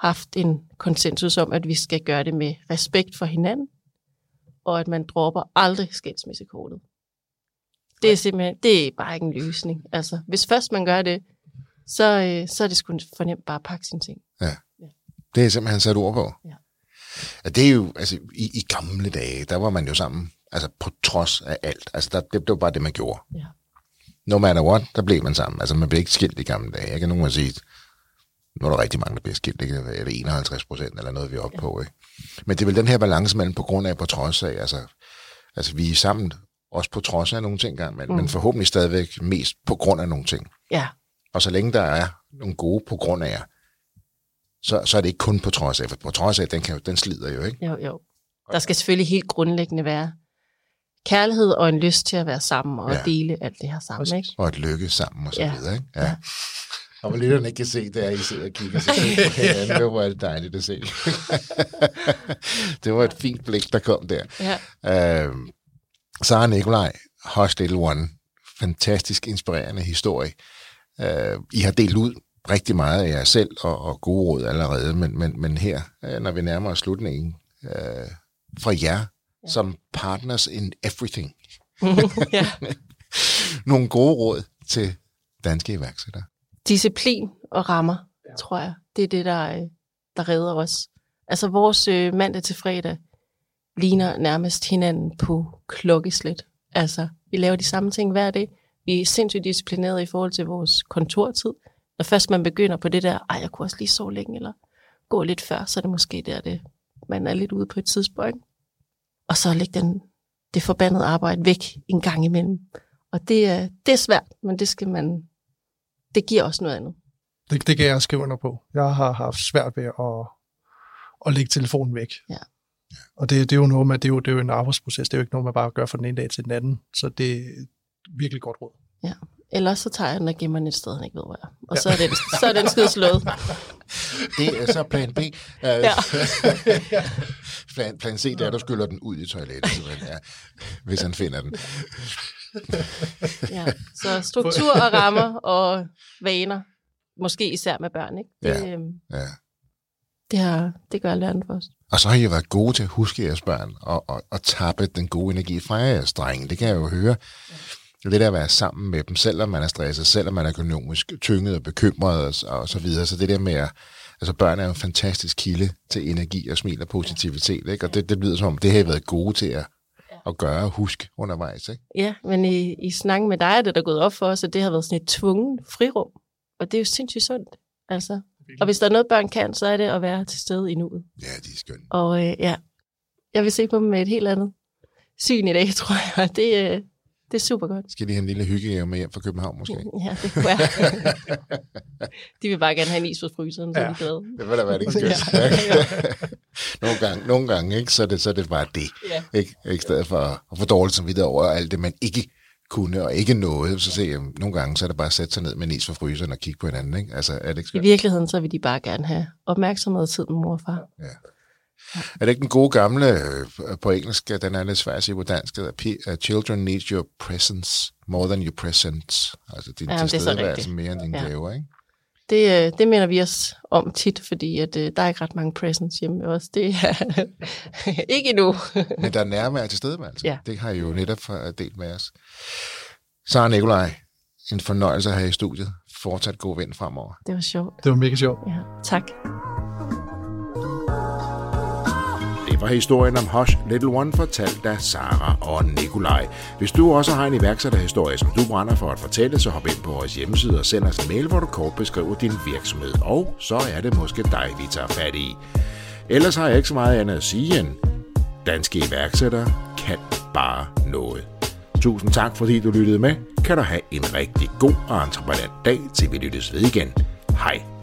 Speaker 3: haft en konsensus om, at vi skal gøre det med respekt for hinanden, og at man dropper aldrig skilsmissekortet. Det er simpelthen, det er bare ikke en løsning. Altså, hvis først man gør det, så, øh, så er det sgu for nemt bare at pakke sine ting.
Speaker 1: Det er simpelthen sat ord på.
Speaker 3: Ja.
Speaker 1: Ja, det er jo, altså i, i gamle dage, der var man jo sammen, altså på trods af alt. Altså der, det, det var bare det, man gjorde.
Speaker 3: Ja.
Speaker 1: No matter what, der blev man sammen. Altså man blev ikke skilt i gamle dage. Jeg kan nogen sige, nu er der rigtig mange, der bliver skilt. Ikke? Er det 51 procent eller noget, vi er oppe ja. på. Ikke? Men det er vel den her balance mellem på grund af på trods af. Altså, altså vi er sammen også på trods af nogle ting, gang, men, mm. men forhåbentlig stadigvæk mest på grund af nogle ting.
Speaker 3: Ja,
Speaker 1: Og så længe der er nogle gode på grund af, så, så er det ikke kun på trods af, for på trods af, den, kan, den slider jo, ikke?
Speaker 3: jo, jo. Der skal selvfølgelig helt grundlæggende være kærlighed og en lyst til at være sammen og
Speaker 1: Ja.
Speaker 3: dele alt det her sammen,
Speaker 2: Præcis.
Speaker 3: ikke?
Speaker 1: Og at lykke sammen og så
Speaker 3: Ja.
Speaker 1: videre, ikke? Ja.
Speaker 3: Ja.
Speaker 1: Og hvor lytterne ikke kan se, det er, at I sidder og kigger sig selv på hinanden. Det var det dejligt at se. det var et fint blik, der kom der.
Speaker 3: Ja.
Speaker 1: Øh, Sara Nikolaj, Hush Little One, fantastisk inspirerende historie. Øh, I har delt ud rigtig meget af jer selv og, og gode råd allerede, men, men, men her, øh, når vi nærmer os slutningen, øh, fra jer ja. som partners in everything,
Speaker 3: ja.
Speaker 1: nogle gode råd til danske iværksættere.
Speaker 3: Disciplin og rammer, ja. tror jeg. Det er det, der, øh, der redder os. Altså vores øh, mandag til fredag ligner nærmest hinanden på klokkeslæt. Altså, vi laver de samme ting hver dag. Vi er sindssygt disciplinerede i forhold til vores kontortid. Når først man begynder på det der, ej, jeg kunne også lige sove længe, eller gå lidt før, så er det måske der, det, man er lidt ude på et tidspunkt. Og så lægge den, det forbandede arbejde væk en gang imellem. Og det, er- det er svært, men det skal man, det giver også noget andet.
Speaker 2: Det, det kan jeg skrive under på. Jeg har haft svært ved at, at lægge telefonen væk.
Speaker 3: Ja.
Speaker 2: Og det, det er jo noget med, det er jo, det er jo en arbejdsproces. Det er jo ikke noget, man bare gør fra den ene dag til den anden. Så det er virkelig godt råd.
Speaker 3: Ellers så tager jeg den og gemmer den et sted, han ikke ved, hvor jeg er. Og så er den, så er den skide slået.
Speaker 1: Det er så plan B.
Speaker 3: Ja.
Speaker 1: plan, plan C, det er, at du skyller den ud i toilettet, simpelthen, ja, hvis han finder den.
Speaker 3: Ja. Så struktur og rammer og vaner. Måske især med børn, ikke? Det,
Speaker 1: Ja.
Speaker 3: øhm,
Speaker 1: Ja.
Speaker 3: Det, har, det gør læreren for os.
Speaker 1: Og så har I været gode til at huske jeres børn og, og, og tappe den gode energi fra jeres drenge. Det kan jeg jo høre. Det er det der at være sammen med dem, selvom man er stresset, selvom man er økonomisk tynget og bekymret og, og så videre. Så det der med at, altså børn er en fantastisk kilde til energi og smil og positivitet, ikke? Og det, det lyder som om, det har I været gode til at, at gøre og huske undervejs, ikke?
Speaker 3: Ja, men i, i snakken med dig er det der gået op for os, at det har været sådan et tvungen frirum. Og det er jo sindssygt sundt. Altså. Og hvis der er noget, børn kan, så er det at være til stede i nuet.
Speaker 1: Ja, de er skønne.
Speaker 3: Og øh, ja, jeg vil se på dem med et helt andet syn i dag, tror jeg. Det, øh, Det er super godt.
Speaker 1: Skal de have en lille hyggegave med hjem fra København måske?
Speaker 3: Ja, det kunne være. de vil bare gerne have en is fra fryseren, så ja. de er glade.
Speaker 1: Det vil da være det skønt.
Speaker 3: Ja.
Speaker 1: nogle, gange, nogle gange, ikke, så, er det, så er det bare det.
Speaker 3: Ja.
Speaker 1: Ikke? Ikke stedet for at få dårligt som videre over alt det, man ikke kunne og ikke nåede. Så se, nogle gange så er det bare at sætte sig ned med en is fra fryseren og kigge på hinanden. Ikke? Altså, er det ikke
Speaker 3: I virkeligheden, så vil de bare gerne have opmærksomhed og tid med mor og far.
Speaker 1: Er det ikke den gode gamle øh, på engelsk, den er lidt svær at sige på dansk, at "P- uh, children need your presence more than your presents. Altså din
Speaker 3: Ja,
Speaker 1: ja, tilstedeværelse mere end dine
Speaker 3: Ja.
Speaker 1: ja. gaver, ikke?
Speaker 3: Det, øh, det mener vi os om tit, fordi at, øh, der er ikke ret mange presents hjemme ved os. Det er ikke endnu.
Speaker 1: Men der er nærmere tilstedeværelse.
Speaker 3: Ja.
Speaker 1: Det har I jo netop for- delt med os. Sara Nikolaj, en fornøjelse at have i studiet. Fortsat god vind fremover.
Speaker 3: Det var sjovt.
Speaker 2: Det var mega sjovt.
Speaker 3: Ja, tak.
Speaker 1: Var historien om Hush Little One, fortalt af Sara og Nikolaj. Hvis du også har en iværksætterhistorie, som du brænder for at fortælle, så hop ind på vores hjemmeside og send os en mail, hvor du kort beskriver din virksomhed. Og så er det måske dig, vi tager fat i. Ellers har jeg ikke så meget andet at sige end, danske iværksættere kan bare noget. Tusind tak, fordi du lyttede med. Kan du have en rigtig god og entreprenant dag, til vi lyttes ved igen. Hej.